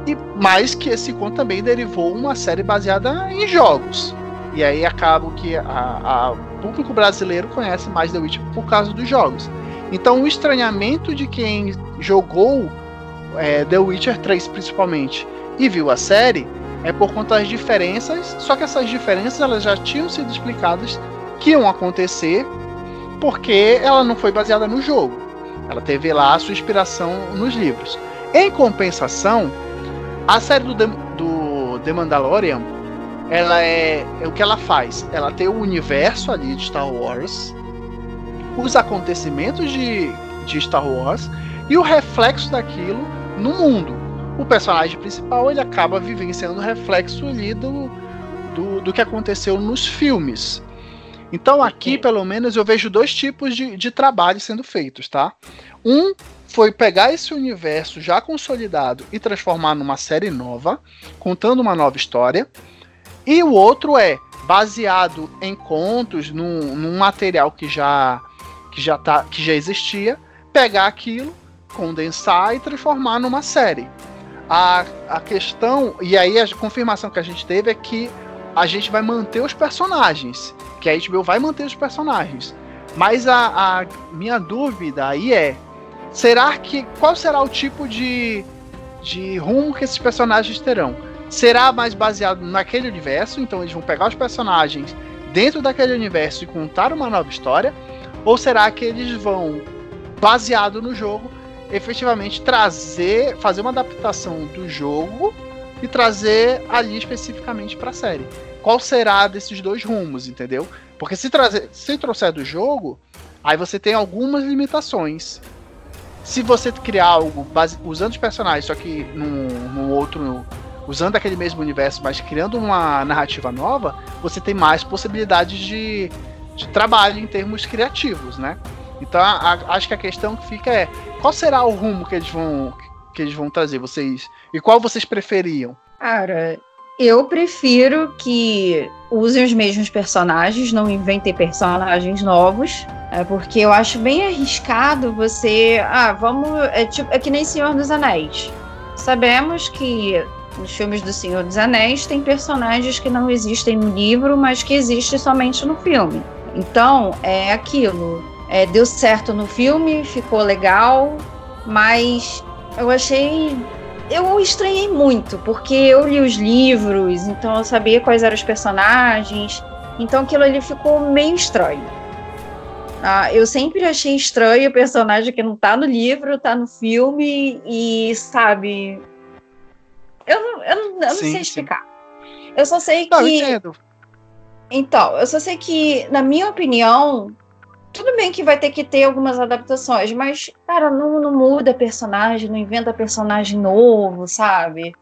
e mais que esse conto também derivou uma série baseada em jogos. E aí acaba que o público brasileiro conhece mais The Witcher por causa dos jogos. Então o estranhamento de quem jogou é, The Witcher 3 principalmente e viu a série é por conta das diferenças, só que essas diferenças elas já tinham sido explicadas que iam acontecer porque ela não foi baseada no jogo. Ela teve lá a sua inspiração nos livros. Em compensação, a série do The, do The Mandalorian, ela é, é o que ela faz. Ela tem o universo ali de Star Wars, os acontecimentos de, de Star Wars e o reflexo daquilo no mundo. O personagem principal ele acaba vivenciando o reflexo ali do, do, do que aconteceu nos filmes. Então aqui, pelo menos, eu vejo dois tipos de, de trabalho sendo feitos, tá? Um foi pegar esse universo já consolidado e transformar numa série nova, contando uma nova história. E o outro é baseado em contos, num, num material que já, que, já tá, que já existia, pegar aquilo, condensar e transformar numa série. A, a questão, e aí a confirmação que a gente teve é que a gente vai manter os personagens que a HBO vai manter os personagens. Mas a, a minha dúvida aí é: será que. Qual será o tipo de, de rumo que esses personagens terão? Será mais baseado naquele universo? Então eles vão pegar os personagens dentro daquele universo e contar uma nova história? Ou será que eles vão, baseado no jogo, efetivamente trazer, fazer uma adaptação do jogo e trazer ali especificamente para a série? qual será desses dois rumos, entendeu? Porque se, trazer, se trouxer do jogo, aí você tem algumas limitações. Se você criar algo base, usando os personagens, só que num, num outro. Usando aquele mesmo universo, mas criando uma narrativa nova, você tem mais possibilidades de, de trabalho em termos criativos, né? Então a, a, acho que a questão que fica é qual será o rumo que eles vão que eles vão trazer vocês e qual vocês preferiam? Cara, eu prefiro que usem os mesmos personagens, não inventem personagens novos. É porque eu acho bem arriscado você. Ah, vamos. É, tipo, é que nem Senhor dos Anéis. Sabemos que nos filmes do Senhor dos Anéis tem personagens que não existem no livro, mas que existem somente no filme. Então, é aquilo. É, deu certo no filme, ficou legal, mas eu achei eu estranhei muito, porque eu li os livros, então eu sabia quais eram os personagens, então aquilo ali ficou meio estranho. Ah, eu sempre achei estranho o personagem que não tá no livro, tá no filme, e sabe. Eu, eu, eu não sim, sei explicar. Sim. Eu só sei que. Não, eu então, eu só sei que, na minha opinião, tudo bem que vai ter que ter algumas adaptações, mas, cara, não, não muda personagem, não inventa personagem novo, sabe?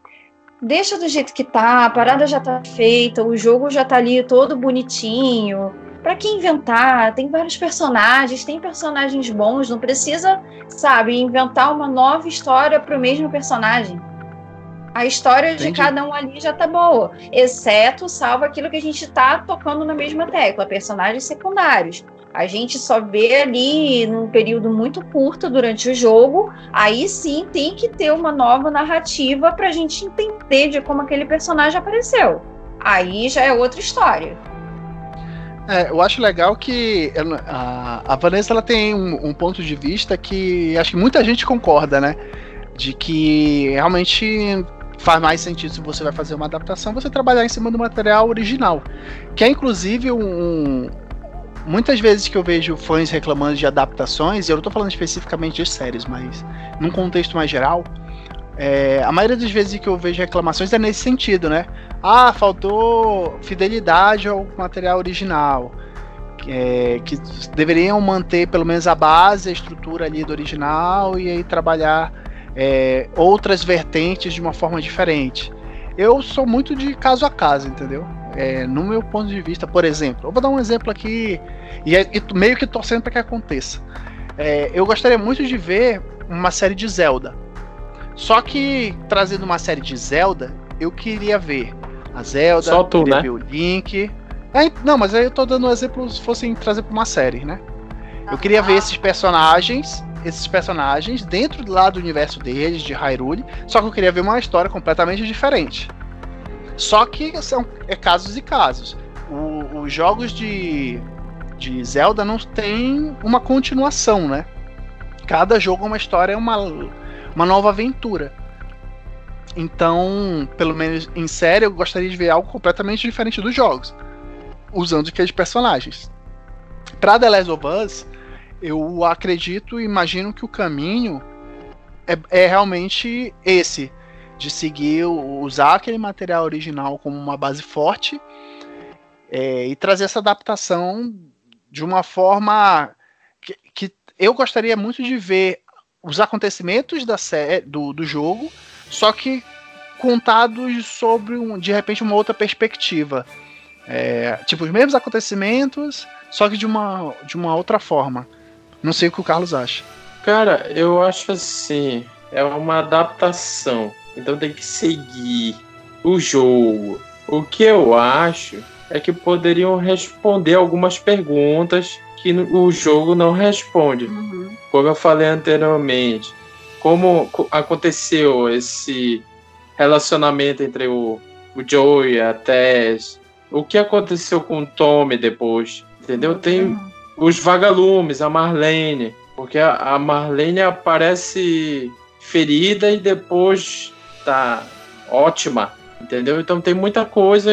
Deixa do jeito que tá, a parada já tá feita, o jogo já tá ali todo bonitinho. Pra que inventar? Tem vários personagens, tem personagens bons, não precisa, sabe, inventar uma nova história pro mesmo personagem. A história Entendi. de cada um ali já tá boa, exceto salvo aquilo que a gente tá tocando na mesma tecla, personagens secundários. A gente só vê ali num período muito curto durante o jogo. Aí sim tem que ter uma nova narrativa para a gente entender de como aquele personagem apareceu. Aí já é outra história. É, eu acho legal que a, a Vanessa ela tem um, um, ponto de vista que acho que muita gente concorda, né? De que realmente faz mais sentido se você vai fazer uma adaptação você trabalhar em cima do material original. Que é inclusive um. Muitas vezes que eu vejo fãs reclamando de adaptações, e eu não tô falando especificamente de séries, mas num contexto mais geral, é, a maioria das vezes que eu vejo reclamações é nesse sentido, né? Ah, faltou fidelidade ao material original. É, que deveriam manter pelo menos a base, a estrutura ali do original e aí trabalhar é, outras vertentes de uma forma diferente. Eu sou muito de caso a caso, entendeu? É, no meu ponto de vista, por exemplo, eu vou dar um exemplo aqui e, é, e meio que torcendo para que aconteça. É, eu gostaria muito de ver uma série de Zelda. Só que trazendo uma série de Zelda, eu queria ver a Zelda, Só tu, né? o Link. É, não, mas aí eu tô dando um exemplo se fossem trazer pra uma série, né? Eu queria ver esses personagens, esses personagens dentro lá do universo deles, de Hyrule, só que eu queria ver uma história completamente diferente. Só que são é casos e casos. O, os jogos de, de Zelda não tem uma continuação, né? Cada jogo é uma história, é uma, uma nova aventura. Então, pelo menos em série, eu gostaria de ver algo completamente diferente dos jogos, usando aqueles personagens. Para The Last of Us, eu acredito e imagino que o caminho é, é realmente esse, de seguir, usar aquele material original como uma base forte é, e trazer essa adaptação de uma forma que, que, eu gostaria muito de ver os acontecimentos da série, do, do jogo só que contados sobre um, de repente uma outra perspectiva. É, tipo, os mesmos acontecimentos, só que de uma, de uma outra forma. Não sei o que o Carlos acha. Cara, eu acho assim, é uma adaptação. Então tem que seguir o jogo. O que eu acho é que poderiam responder algumas perguntas que o jogo não responde. Uhum. Como eu falei anteriormente, como aconteceu esse relacionamento entre o, o Joe e a Tess, o que aconteceu com o Tommy depois, entendeu? Tem os vagalumes, a Marlene, porque a, Marlene aparece ferida e depois tá ótima, entendeu? Então tem muita coisa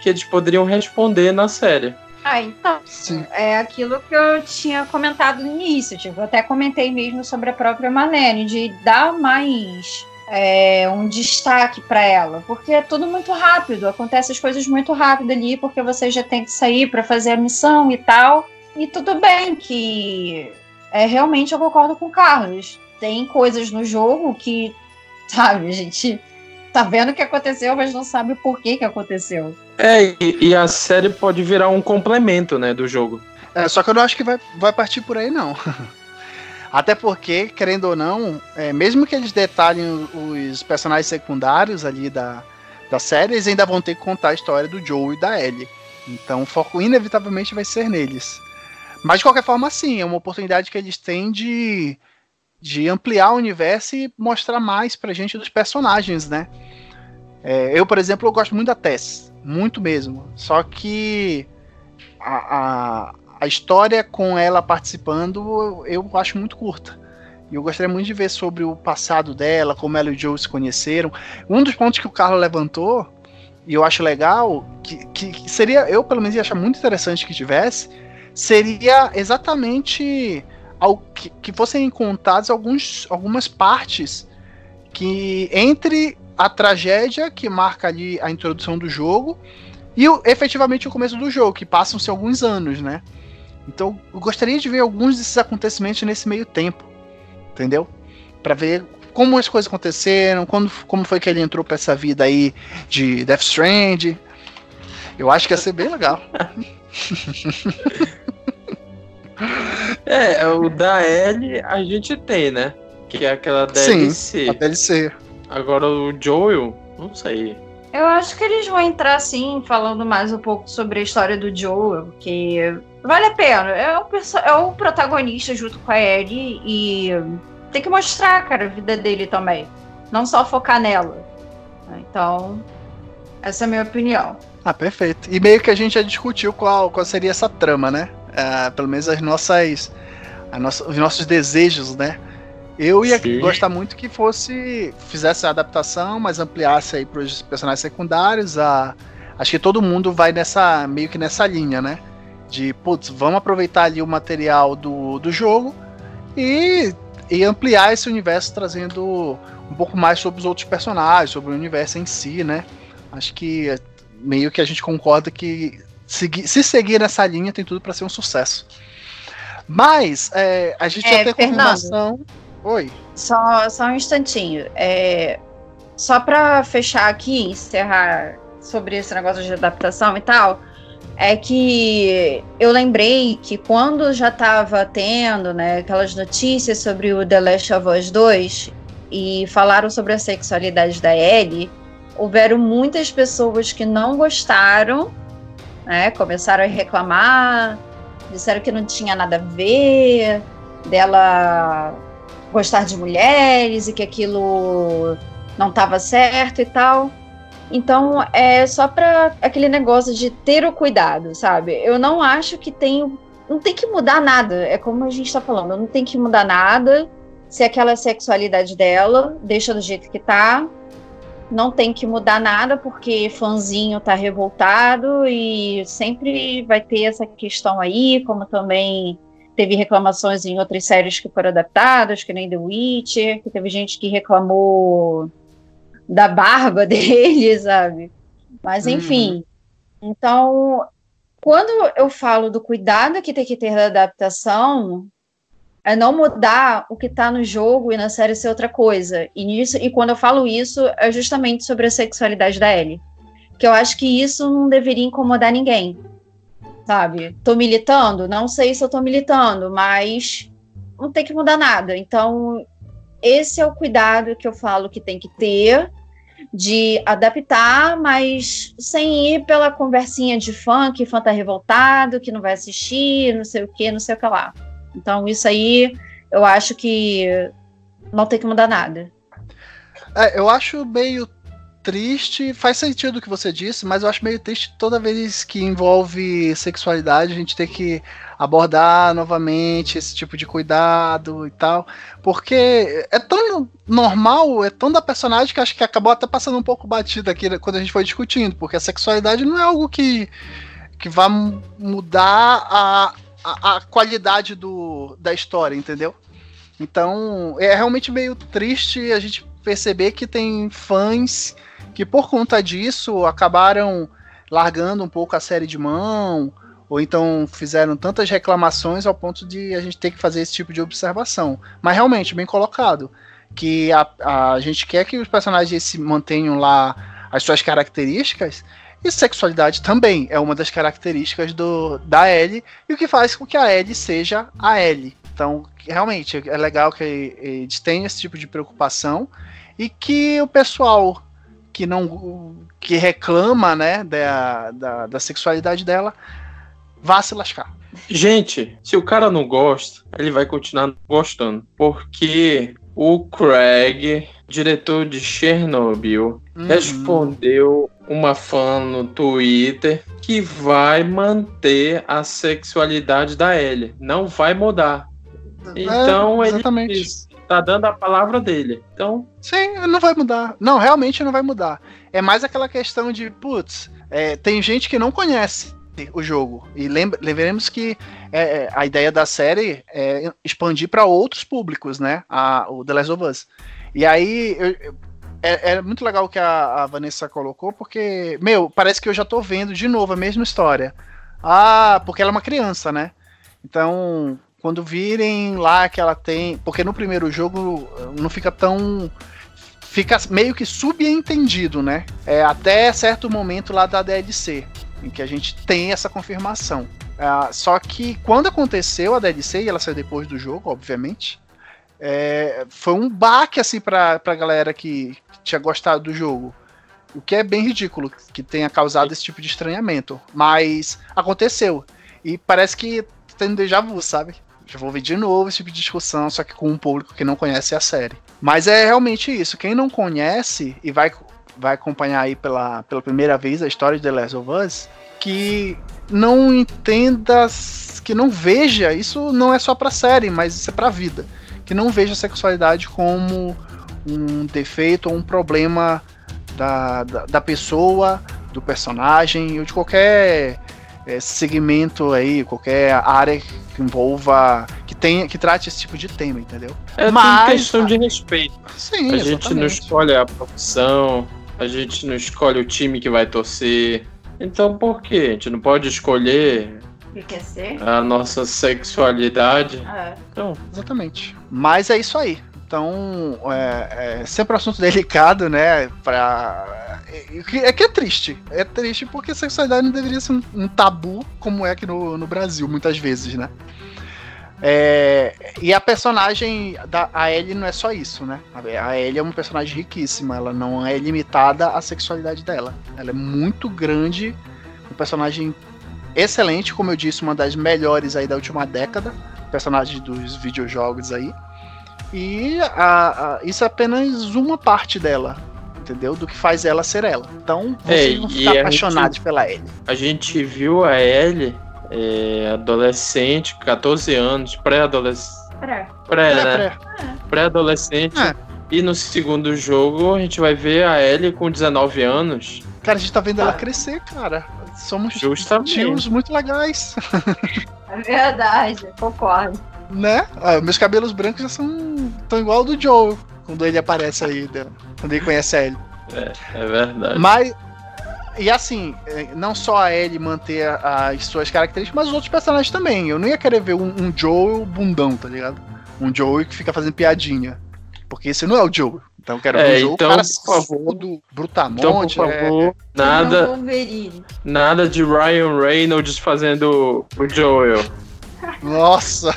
que eles poderiam responder na série. Ah, então. Sim. É aquilo que eu tinha comentado no início. Tipo, eu até comentei mesmo sobre a própria Marlene, de dar mais é, um destaque para ela, porque é tudo muito rápido, acontece as coisas muito rápido ali, porque você já tem que sair para fazer a missão e tal. E tudo bem que é realmente eu concordo com o Carlos. Tem coisas no jogo que, sabe, a gente tá vendo o que aconteceu, mas não sabe por que que aconteceu. É, e, e, a série pode virar um complemento, né, do jogo. É, só que eu não acho que vai, vai partir por aí, não. Até porque, querendo ou não, é, mesmo que eles detalhem os personagens secundários ali da, da série, eles ainda vão ter que contar a história do Joe e da Ellie. Então o foco inevitavelmente vai ser neles. Mas de qualquer forma, sim, é uma oportunidade que eles têm de, de ampliar o universo e mostrar mais pra gente dos personagens, né? É, eu, por exemplo, eu gosto muito da Tess. Muito mesmo. Só que a, a, a história com ela participando eu acho muito curta. E eu gostaria muito de ver sobre o passado dela, como ela e o Joe se conheceram. Um dos pontos que o Carlos levantou, e eu acho legal, que, que, que seria, eu pelo menos ia achar muito interessante que tivesse, seria exatamente ao, que, que fossem contadas alguns, algumas partes que entre a tragédia que marca ali a introdução do jogo e o, efetivamente o começo do jogo, que passam-se alguns anos, né? Então eu gostaria de ver alguns desses acontecimentos nesse meio tempo, entendeu? Para ver como as coisas aconteceram, quando, como foi que ele entrou para essa vida aí de Death Strand. Eu acho que ia ser bem legal. é, o da L a gente tem, né? Que é aquela DLC. Sim, a DLC. Agora o Joel, não sei. Eu acho que eles vão entrar assim, falando mais um pouco sobre a história do Joel, que vale a pena. É o, é o protagonista junto com a Ellie e tem que mostrar, cara, a vida dele também. Não só focar nela. Então, Essa é a minha opinião. Ah, perfeito. E meio que a gente já discutiu qual, qual seria essa trama, né? Uh, pelo menos as nossas, a nossa, os nossos desejos, né? Eu ia Sim. gostar muito que fosse fizesse a adaptação, mas ampliasse aí para os personagens secundários. A, acho que todo mundo vai nessa meio que nessa linha, né? De putz, vamos aproveitar ali o material do, do jogo e, e ampliar esse universo trazendo um pouco mais sobre os outros personagens, sobre o universo em si, né? Acho que meio que a gente concorda que segui, se seguir nessa linha tem tudo para ser um sucesso. Mas é, a gente é, já tem confirmação. Oi. Só, só um instantinho. É, só para fechar aqui, encerrar sobre esse negócio de adaptação e tal, é que eu lembrei que quando já estava tendo né, aquelas notícias sobre o The Last of Us 2 e falaram sobre a sexualidade da Ellie, houveram muitas pessoas que não gostaram, né, começaram a reclamar, disseram que não tinha nada a ver dela gostar de mulheres e que aquilo não estava certo e tal. Então, é só para aquele negócio de ter o cuidado, sabe? Eu não acho que tem. Não tem que mudar nada. É como a gente está falando, não tem que mudar nada. Se aquela sexualidade dela, deixa do jeito que tá. Não tem que mudar nada, porque fãzinho tá revoltado e sempre vai ter essa questão aí, como também teve reclamações em outras séries que foram adaptadas, que nem The Witcher, que teve gente que reclamou da barba dele, sabe? Mas enfim. Uhum. Então, quando eu falo do cuidado que tem que ter da adaptação, é não mudar o que está no jogo e na série ser outra coisa. E, isso, e quando eu falo isso, é justamente sobre a sexualidade da Ellie. Que eu acho que isso não deveria incomodar ninguém sabe? Tô militando? Não sei se eu tô militando, mas não tem que mudar nada. Então, esse é o cuidado que eu falo que tem que ter de adaptar, mas sem ir pela conversinha de fã, que fã tá revoltado, que não vai assistir, não sei o que, não sei o que lá. Então, isso aí eu acho que não tem que mudar nada. É, eu acho meio triste, faz sentido o que você disse, mas eu acho meio triste toda vez que envolve sexualidade a gente ter que abordar novamente esse tipo de cuidado e tal, porque é tão normal, é tão da personagem que acho que acabou até passando um pouco batido aqui quando a gente foi discutindo, porque a sexualidade não é algo que, que vai mudar a, a, a qualidade do, da história, entendeu? Então é realmente meio triste a gente perceber que tem fãs que por conta disso acabaram largando um pouco a série de mão, ou então fizeram tantas reclamações ao ponto de a gente ter que fazer esse tipo de observação. Mas realmente, bem colocado, que a, a gente quer que os personagens se mantenham lá as suas características, e sexualidade também é uma das características do, da Ellie, e o que faz com que a Ellie seja a Ellie. Então, realmente, é legal que eles tenham esse tipo de preocupação e que o pessoal que não que reclama, né, da, da, da sexualidade dela, vá se lascar. Gente, se o cara não gosta, ele vai continuar gostando, porque o Craig, diretor de Chernobyl, uhum. respondeu uma fã no Twitter que vai manter a sexualidade da Ellie, não vai mudar. É, então é, ele disse, tá dando a palavra dele. Então. Sim, não vai mudar. Não, realmente não vai mudar. É mais aquela questão de, putz, é, tem gente que não conhece o jogo. E lembremos que é, é, a ideia da série é expandir para outros públicos, né? A, o The Last of Us. E aí eu, é, é, muito legal o que a, a, Vanessa colocou, porque, meu, parece que eu já tô vendo de novo a mesma história. Ah, porque ela é uma criança, né? Então, quando virem lá que ela tem. Porque no primeiro jogo eh, não fica tão. Fica meio que subentendido, né? É, até certo momento lá da DLC, em que a gente tem essa confirmação. Uh, só que quando aconteceu a DLC, e ela saiu depois do jogo, obviamente, é, foi um baque assim pra, pra galera que tinha gostado do jogo. O que é bem ridículo que tenha causado esse tipo de estranhamento. Mas aconteceu. E parece que um déjà vu, sabe? Já vou ver de novo esse tipo de discussão, só que com um público que não conhece a série. Mas é realmente isso. Quem não conhece e vai vai acompanhar aí pela, pela primeira vez a história de The Last of Us, que não entenda, que não veja, isso não é só pra série, mas isso é pra vida. Que não veja a sexualidade como um defeito ou um problema da, da, da pessoa, do personagem ou de qualquer é, segmento aí, qualquer área que envolva, que tenha, que trate esse tipo de tema, entendeu? É Mas, questão de respeito. Sim, a exatamente. gente não escolhe a profissão, a gente não escolhe o time que vai torcer. Então por que? A gente não pode escolher a nossa sexualidade. É. Então, exatamente. Mas é isso aí. Então, é, é sempre um assunto delicado, né? Pra... É, é que é triste. É triste porque a sexualidade não deveria ser um, um tabu como é aqui no, no Brasil, muitas vezes, né? É, e a personagem da a Ellie não é só isso, né? A Ellie é uma personagem riquíssima, ela não é limitada à sexualidade dela. Ela é muito grande, um personagem excelente, como eu disse, uma das melhores aí da última década, personagem dos videojogos aí. E a, a, isso é apenas uma parte dela, entendeu? Do que faz ela ser ela. Então, vocês é, vão ficar apaixonados gente, pela Ellie. A gente viu a Ellie é, adolescente, 14 anos, pré-adolescente. Pré. Pré, né? Pré. Pré-adolescente. É. E no segundo jogo a gente vai ver a Ellie com 19 anos. Cara, a gente tá vendo ela crescer, cara. Somos Justamente. tios muito legais. É verdade, concordo. Né? Ah, meus cabelos brancos já são tão igual ao do Joe quando ele aparece aí, né? quando ele conhece a Ellie. É, é verdade. Mas, e assim, é, não só a Ellie manter as suas características, mas os outros personagens também. Eu não ia querer ver um, um Joel bundão, tá ligado? Um Joel que fica fazendo piadinha. Porque esse não é o Joel. Então eu quero é, ver o Joel, então, cara, por favor, do Brutamonte. Então, por favor, é... nada, nada de Ryan Reynolds fazendo o Joel. Nossa!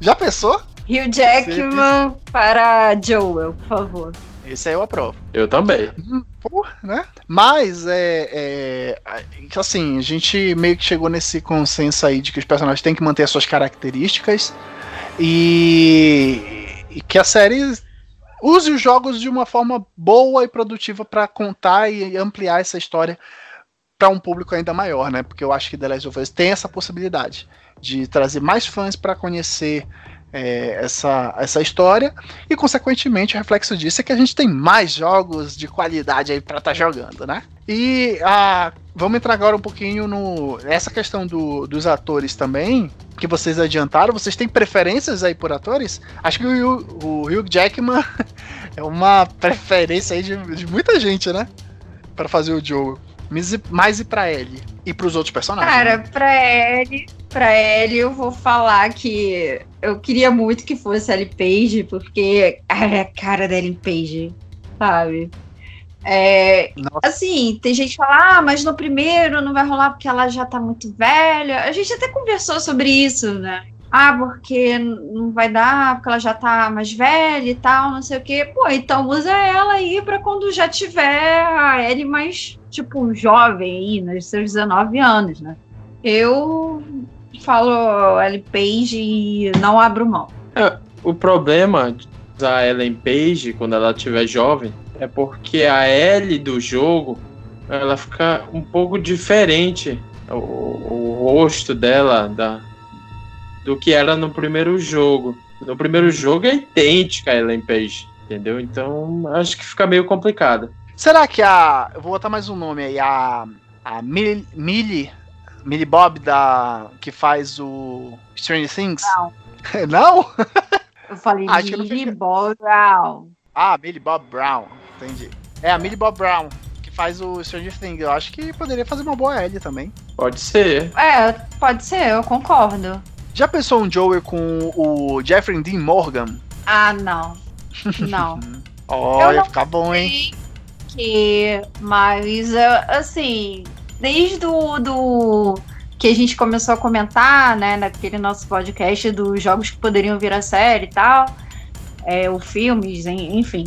Já pensou? Hugh Jackman para Joel, por favor. Esse aí eu aprovo. Eu também. Porra, né? Mas é, é, assim, a gente meio que chegou nesse consenso aí de que os personagens têm que manter as suas características e, e que a série use os jogos de uma forma boa e produtiva para contar e ampliar essa história para um público ainda maior, né? Porque eu acho que The Last of Us tem essa possibilidade de trazer mais fãs para conhecer é, essa, essa história, e consequentemente o reflexo disso é que a gente tem mais jogos de qualidade aí para estar tá jogando, né? E a, vamos entrar agora um pouquinho no essa questão do, dos atores também, que vocês adiantaram. Vocês têm preferências aí por atores? Acho que o, o Hugh Jackman é uma preferência aí de, de muita gente, né? Para fazer o Joe. Mas, e pra Ellie? E pros outros personagens? Cara, né? pra Ellie, pra Ellie eu vou falar que eu queria muito que fosse Ellie Page, porque é a cara da Ellie Page, sabe? É, assim, tem gente que fala, ah, mas no primeiro não vai rolar porque ela já tá muito velha. A gente até conversou sobre isso, né? Ah, porque não vai dar, porque ela já tá mais velha e tal, não sei o quê. Pô, então usa ela aí pra quando já tiver a Ellie mais, tipo, jovem aí, nos seus 19 anos, né? Eu falo Ellen Page e não abro mão. É, o problema da Ellen Page, quando ela estiver jovem, é porque a Ellie do jogo ela fica um pouco diferente. O, o rosto dela, da, do que era no primeiro jogo. No primeiro jogo é idêntica a Ellen Page, entendeu? Então acho que fica meio complicado. Será que a. Eu vou botar mais um nome aí, a. A Millie. Millie, Millie Bob da. que faz o Stranger Things? Não. não? Eu falei ah, Millie Bob Brown. Ah, Millie Bob Brown, entendi. É a Millie Bob Brown, que faz o Stranger Things. Eu acho que poderia fazer uma boa Ellie também. Pode ser. É, pode ser, eu concordo. Já pensou um Joey com o Jeffrey Dean Morgan? Ah, não. Não. Olha, fica bom, hein? Mas, assim, desde o do que a gente começou a comentar, né, naquele nosso podcast dos jogos que poderiam vir a série e tal, é, o filmes, enfim.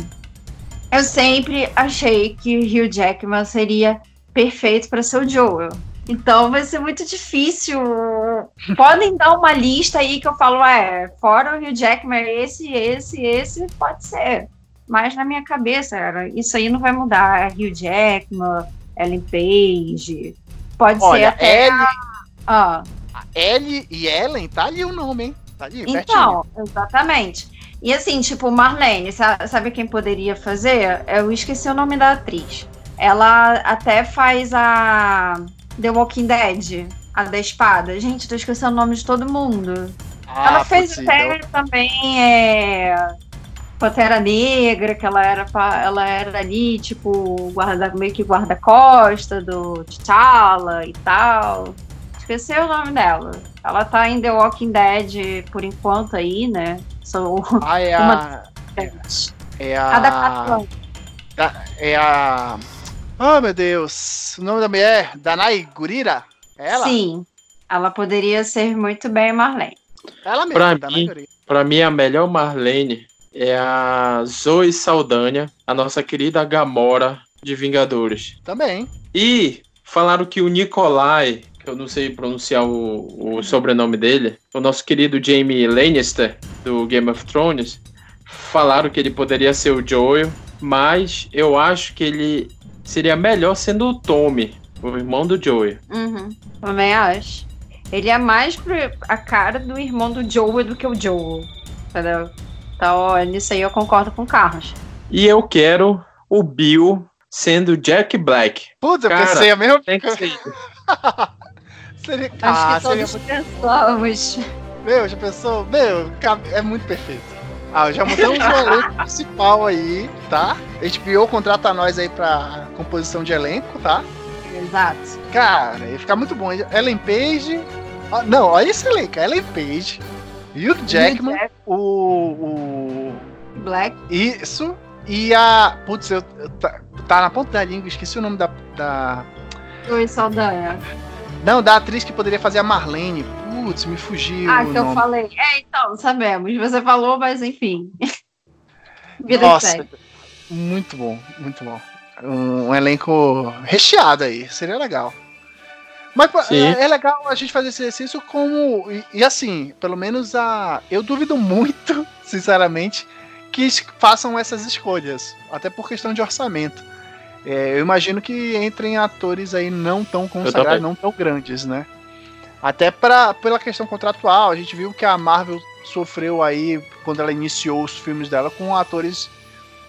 Eu sempre achei que o Hugh Jackman seria perfeito para ser o Joel. Então vai ser muito difícil. Podem dar uma lista aí que eu falo, é, fora o Hugh Jackman, esse, esse, esse, pode ser. Mas na minha cabeça era, isso aí não vai mudar. Hugh Jackman, Ellen Page, pode Olha, ser até. Ellie, a, ah. Ellie e Ellen, tá ali o nome, hein? Tá ali, então, pertinho. exatamente. E assim, tipo, Marlene, sabe quem poderia fazer? Eu esqueci o nome da atriz. Ela até faz a The Walking Dead, a da espada. Gente, tô esquecendo o nome de todo mundo. Ah, ela fez possível. até também é, Pantera Negra, que ela era, ela era ali, tipo, guarda, meio que guarda-costa do T'Challa e tal. Esqueci o nome dela. Ela tá em The Walking Dead por enquanto aí, né? Sou ah, é uma... a... É a... a da É a... Oh, meu Deus. O nome da mulher? Danai Gurira? É ela? Sim. Ela poderia ser muito bem Marlene. Ela mesma, pra Danai mim, Gurira. Pra mim, a melhor Marlene é a Zoe Saldanha, a nossa querida Gamora de Vingadores. Também. E falaram que o Nikolai que eu não sei pronunciar o, o sobrenome dele, o nosso querido Jamie Lannister, do Game of Thrones, falaram que ele poderia ser o Joel, mas eu acho que ele seria melhor sendo o Tommy, o irmão do Joel. Uhum, também acho. Ele é mais a cara do irmão do Joel do que o Joel, entendeu? Então, nisso aí eu concordo com o Carlos. E eu quero o Bill sendo Jack Black. Putz, eu pensei a mesma ser. Seria... Acho ah, que todos seria... pensamos. Meu, já pensou? Meu, é muito perfeito. Ah, já montamos o elenco principal aí, tá? HBO contrata nós aí pra composição de elenco, tá? Exato. Cara, ia ficar muito bom. Ellen Page. Ah, não, olha esse elenco. Ellen Page, Hugh Jackman, Jack. o, o. Black. Isso. E a. Putz, eu, eu tá, tá, na ponta da língua, esqueci o nome da. da... Oi, Saldanha. Não, da atriz que poderia fazer a Marlene. Putz, me fugiu. Ah, que eu falei. É, então, sabemos. Você falou, mas enfim. Vida Nossa, muito bom, muito bom. Um, um, elenco recheado aí, seria legal. Mas é, é, legal a gente fazer esse exercício como. E, e, assim, pelo menos a. Eu duvido muito, sinceramente, que façam essas escolhas. Até por questão de orçamento. É, eu imagino que entrem atores aí não tão consagrados, não tão grandes, né? Até pra, pela questão contratual, a gente viu que a Marvel sofreu aí quando ela iniciou os filmes dela com atores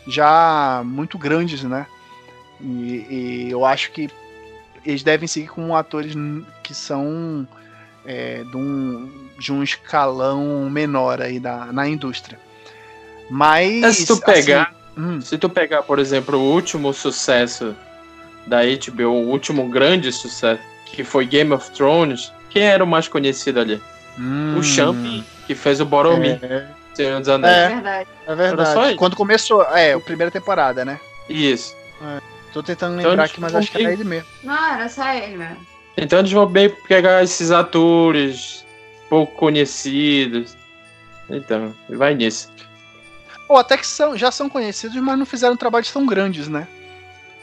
já muito grandes, né? E, e eu acho que eles devem seguir com atores que são é, de, um, de um escalão menor aí da, na indústria. Mas. Se tu pegar. Assim, Hum. Se tu pegar, por exemplo, o último sucesso da HBO, o último grande sucesso, que foi Game of Thrones, quem era o mais conhecido ali? Hum. O Champ, que fez o Boromir. É. Senhor dos Anéis. É, é verdade. É verdade. Quando começou, é, a primeira temporada, né? Isso. É. Tô tentando então, lembrar aqui, mas acho que era ele mesmo. Não, era só ele mesmo. Então eles vão bem pegar esses atores pouco conhecidos. Então, vai nisso. Ou até que são, já são conhecidos, mas não fizeram trabalhos tão grandes, né?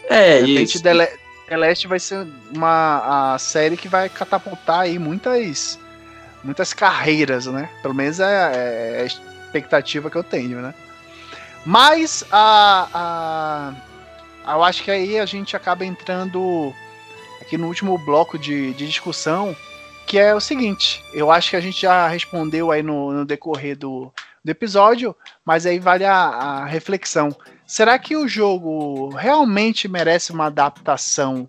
É, De repente, The, Le The Last vai ser uma a série que vai catapultar aí muitas, muitas carreiras, né? Pelo menos é, é a expectativa que eu tenho, né? Mas a, a, eu acho que aí a gente acaba entrando aqui no último bloco de, de discussão, que é o seguinte: eu acho que a gente já respondeu aí no, no decorrer do, do episódio, mas aí vale a, a reflexão. Será que o jogo realmente merece uma adaptação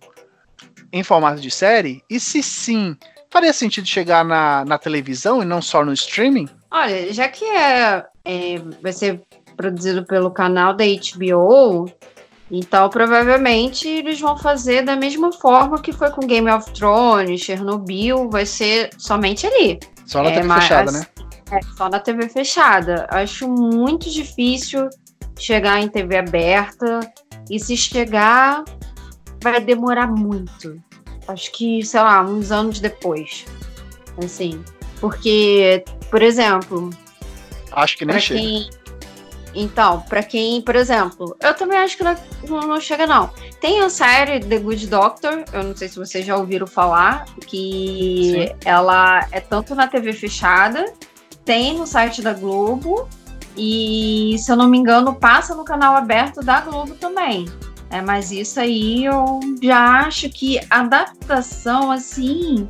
em formato de série? E se sim, faria sentido chegar na, na televisão e não só no streaming? Olha, já que é, é, vai ser produzido pelo canal da HBO, então provavelmente eles vão fazer da mesma forma que foi com Game of Thrones, Chernobyl, vai ser somente ali. Só na é, TV fechada, né? É, só na TV fechada. Acho muito difícil chegar em TV aberta. E se chegar, vai demorar muito. Acho que, sei lá, uns anos depois. Assim. Porque, por exemplo. Acho que nem chega. Quem... Então, para quem, por exemplo, eu também acho que não, não, chega, não. Tem a série The Good Doctor, eu não sei se vocês já ouviram falar, que Sim. ela é tanto na TV fechada tem no site da Globo E, se eu não me engano, passa no canal aberto da Globo também. É, mas isso aí eu já acho que adaptação, assim,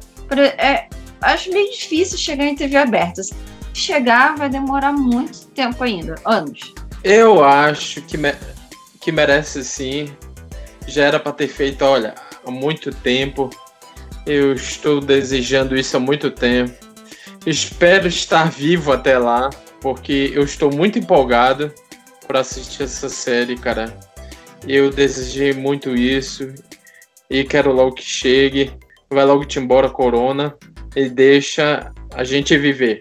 é, acho meio difícil chegar em TV aberta. Chegar, vai demorar muito tempo ainda, anos. Eu acho que, me que merece sim. Já era para ter feito, olha, há muito tempo. Eu estou desejando isso há muito tempo. Espero estar vivo até lá, porque eu estou muito empolgado para assistir essa série, cara. Eu desejei muito isso e quero logo que chegue. Vai logo te embora, Corona, e deixa a gente viver.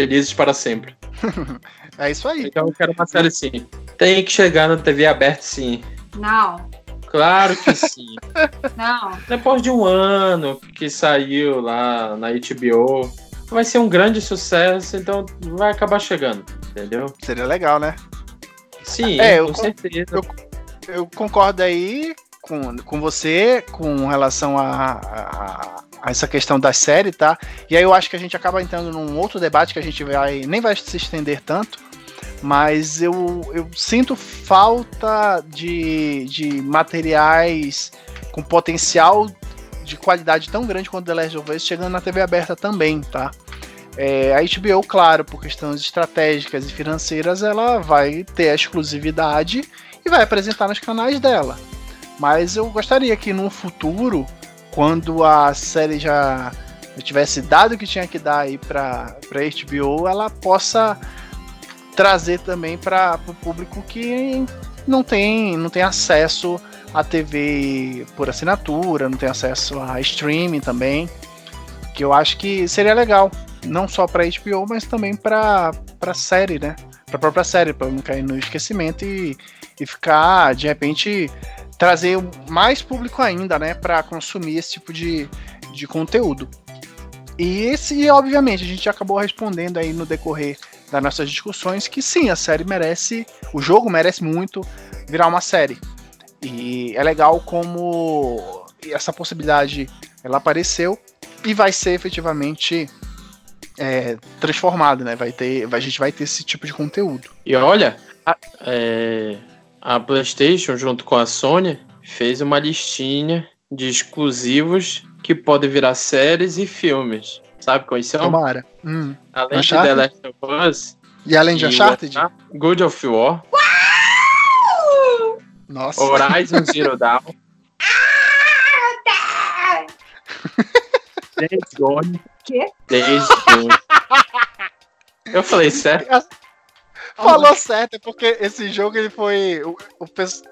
Felizes para sempre. é isso aí. Então eu quero uma série sim. Tem que chegar na TV aberta sim. Não. Claro que sim. Não. Depois de um ano que saiu lá na HBO, vai ser um grande sucesso, então vai acabar chegando, entendeu? Seria legal, né? Sim, é, com certeza. Eu, eu, concordo aí com, com você com relação a, a, a, essa questão da série, tá? E aí eu acho que a gente acaba entrando num outro debate que a gente vai nem vai se estender tanto, mas eu, eu sinto falta de, de materiais com potencial de qualidade tão grande quanto The Last of Us chegando na TV aberta também, tá? É, a HBO, claro, por questões estratégicas e financeiras, ela vai ter a exclusividade e vai apresentar nos canais dela. Mas eu gostaria que no futuro, quando a série já tivesse dado o que tinha que dar aí para HBO, ela possa trazer também para o público que não tem, não tem acesso a TV por assinatura, não tem acesso a streaming também, que eu acho que seria legal, não só para HBO, mas também para para série, né? Para a própria série, para não cair no esquecimento e, e ficar de repente trazer mais público ainda, né, para consumir esse tipo de, de conteúdo. E esse, obviamente, a gente acabou respondendo aí no decorrer das nossas discussões que sim, a série merece, o jogo merece muito virar uma série. E é legal como essa possibilidade ela apareceu e vai ser efetivamente é, transformado, né? Vai ter, a gente vai ter esse tipo de conteúdo. E olha, a, é, a PlayStation junto com a Sony fez uma listinha de exclusivos que podem virar séries e filmes. Sabe quais são? Tomara. Hum. Além Uncharted? de The Last of Us. E além de Uncharted? Good of War. Nossa. Horizon Zero Dawn. Days Gone. Quê? Days Gone. Eu falei certo? Falou certo, é porque esse jogo ele foi. O, o,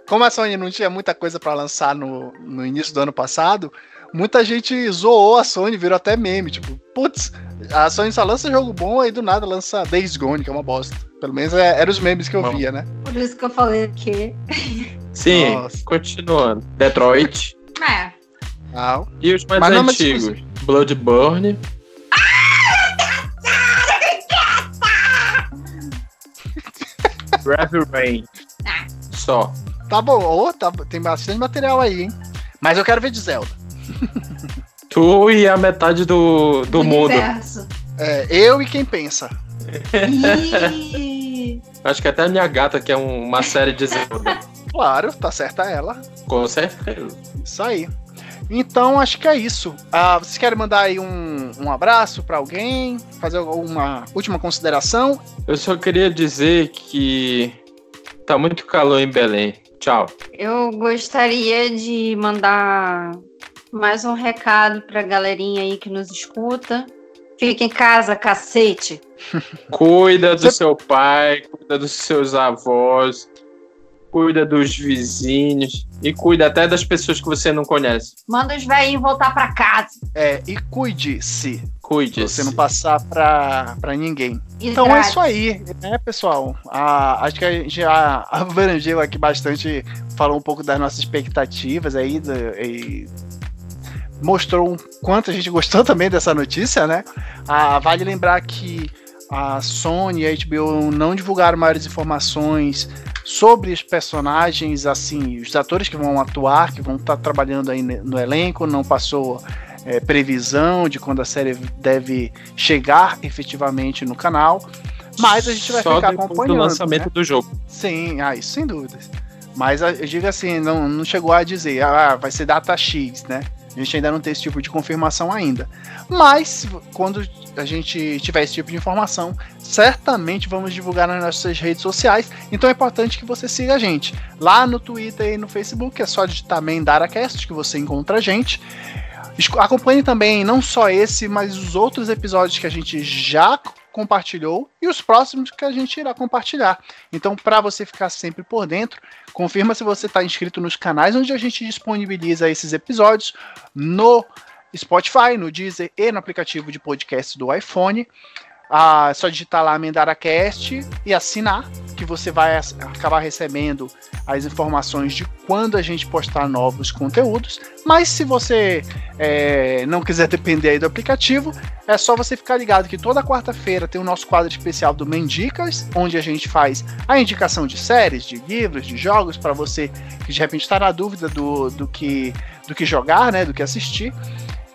como a Sony não tinha muita coisa para lançar no, no início do ano passado, muita gente zoou a Sony, virou até meme. Tipo, putz, a Sony só lança jogo bom aí do nada lança Days Gone, que é uma bosta. Pelo menos é, eram os memes que eu bom. via, né? Por isso que eu falei que. Sim, Nossa. continuando. Detroit. É. Ah. E os mais Mas antigos? Bloodborne. Heavy Rain. Só. Tá bom, oh, tá, tem bastante material aí, hein? Mas eu quero ver de Zelda. Tu e a metade do, do mundo. É, eu e quem pensa. Acho que até a minha gata quer uma série de Zelda. Claro, tá certa ela. Com certeza. Isso aí. Então, acho que é isso. Ah, vocês querem mandar aí um, um abraço para alguém? Fazer uma última consideração? Eu só queria dizer que tá muito calor em Belém. Tchau. Eu gostaria de mandar mais um recado pra galerinha aí que nos escuta. Fica em casa, cacete. cuida do seu pai, cuida dos seus avós, cuida dos vizinhos e cuida até das pessoas que você não conhece. Manda os velhinhos voltar para casa. É, e cuide-se. Cuide. Você não passar para ninguém. Então é isso aí, né, pessoal? Ah, acho que a gente já abrangeu aqui bastante, falou um pouco das nossas expectativas aí do, e mostrou o quanto a gente gostou também dessa notícia, né? Ah, vale lembrar que a Sony e a HBO não divulgaram maiores informações sobre os personagens, assim, os atores que vão atuar, que vão estar tá trabalhando aí no elenco, não passou é, previsão de quando a série deve chegar efetivamente no canal. Mas a gente vai Só ficar acompanhando. o lançamento né? do jogo. Sim, ah, isso sem dúvidas. Mas eu digo assim, não, não chegou a dizer, ah, vai ser data X, né? A gente ainda não tem esse tipo de confirmação ainda. Mas, quando a gente tiver esse tipo de informação, certamente vamos divulgar nas nossas redes sociais. Então é importante que você siga a gente lá no Twitter e no Facebook. É só digitar MenDaraCast que você encontra a gente. Acompanhe também não só esse, mas os outros episódios que a gente já compartilhou e os próximos que a gente irá compartilhar. Então, para você ficar sempre por dentro, confirma se você está inscrito nos canais onde a gente disponibiliza esses episódios no Spotify, no Deezer e no aplicativo de podcast do iPhone. Ah, é só digitar lá MendaraCast e assinar, que você vai acabar recebendo as informações de quando a gente postar novos conteúdos. Mas se você é, não quiser depender aí do aplicativo, é só você ficar ligado que toda quarta-feira tem o nosso quadro especial do Mendicas, onde a gente faz a indicação de séries, de livros, de jogos, para você que de repente está na dúvida do, do, que, do que jogar, né, do que assistir.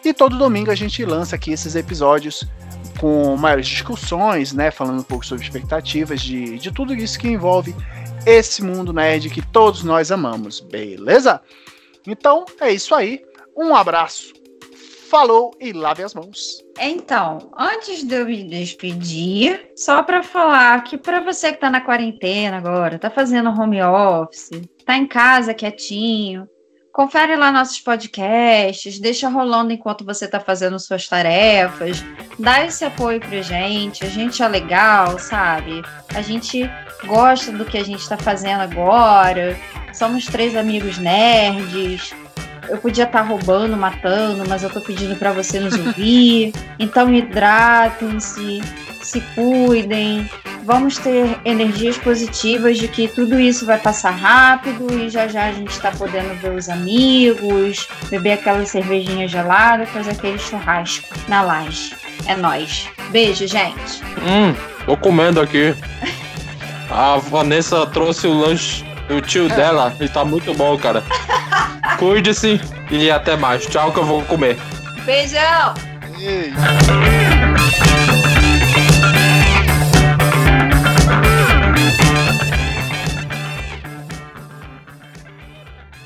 E todo domingo a gente lança aqui esses episódios com maiores discussões, né? Falando um pouco sobre expectativas de, de tudo isso que envolve esse mundo nerd que todos nós amamos, beleza? Então é isso aí. Um abraço, falou e lave as mãos. Então, antes de eu me despedir, só para falar que para você que tá na quarentena agora, tá fazendo home office, tá em casa quietinho, Confere lá nossos podcasts, deixa rolando enquanto você está fazendo suas tarefas, dá esse apoio pra gente, a gente é legal, sabe? A gente gosta do que a gente está fazendo agora, somos três amigos nerds. Eu podia estar tá roubando, matando, mas eu tô pedindo para você nos ouvir. Então hidratem-se, se cuidem, vamos ter energias positivas de que tudo isso vai passar rápido e já já a gente está podendo ver os amigos, beber aquela cervejinha gelada, fazer aquele churrasco na laje. É nós. Beijo, gente. Hum, tô comendo aqui. A Vanessa trouxe o lanche do tio dela e tá muito bom, cara. Cuide-se e até mais. Tchau que eu vou comer. Beijão! Ei.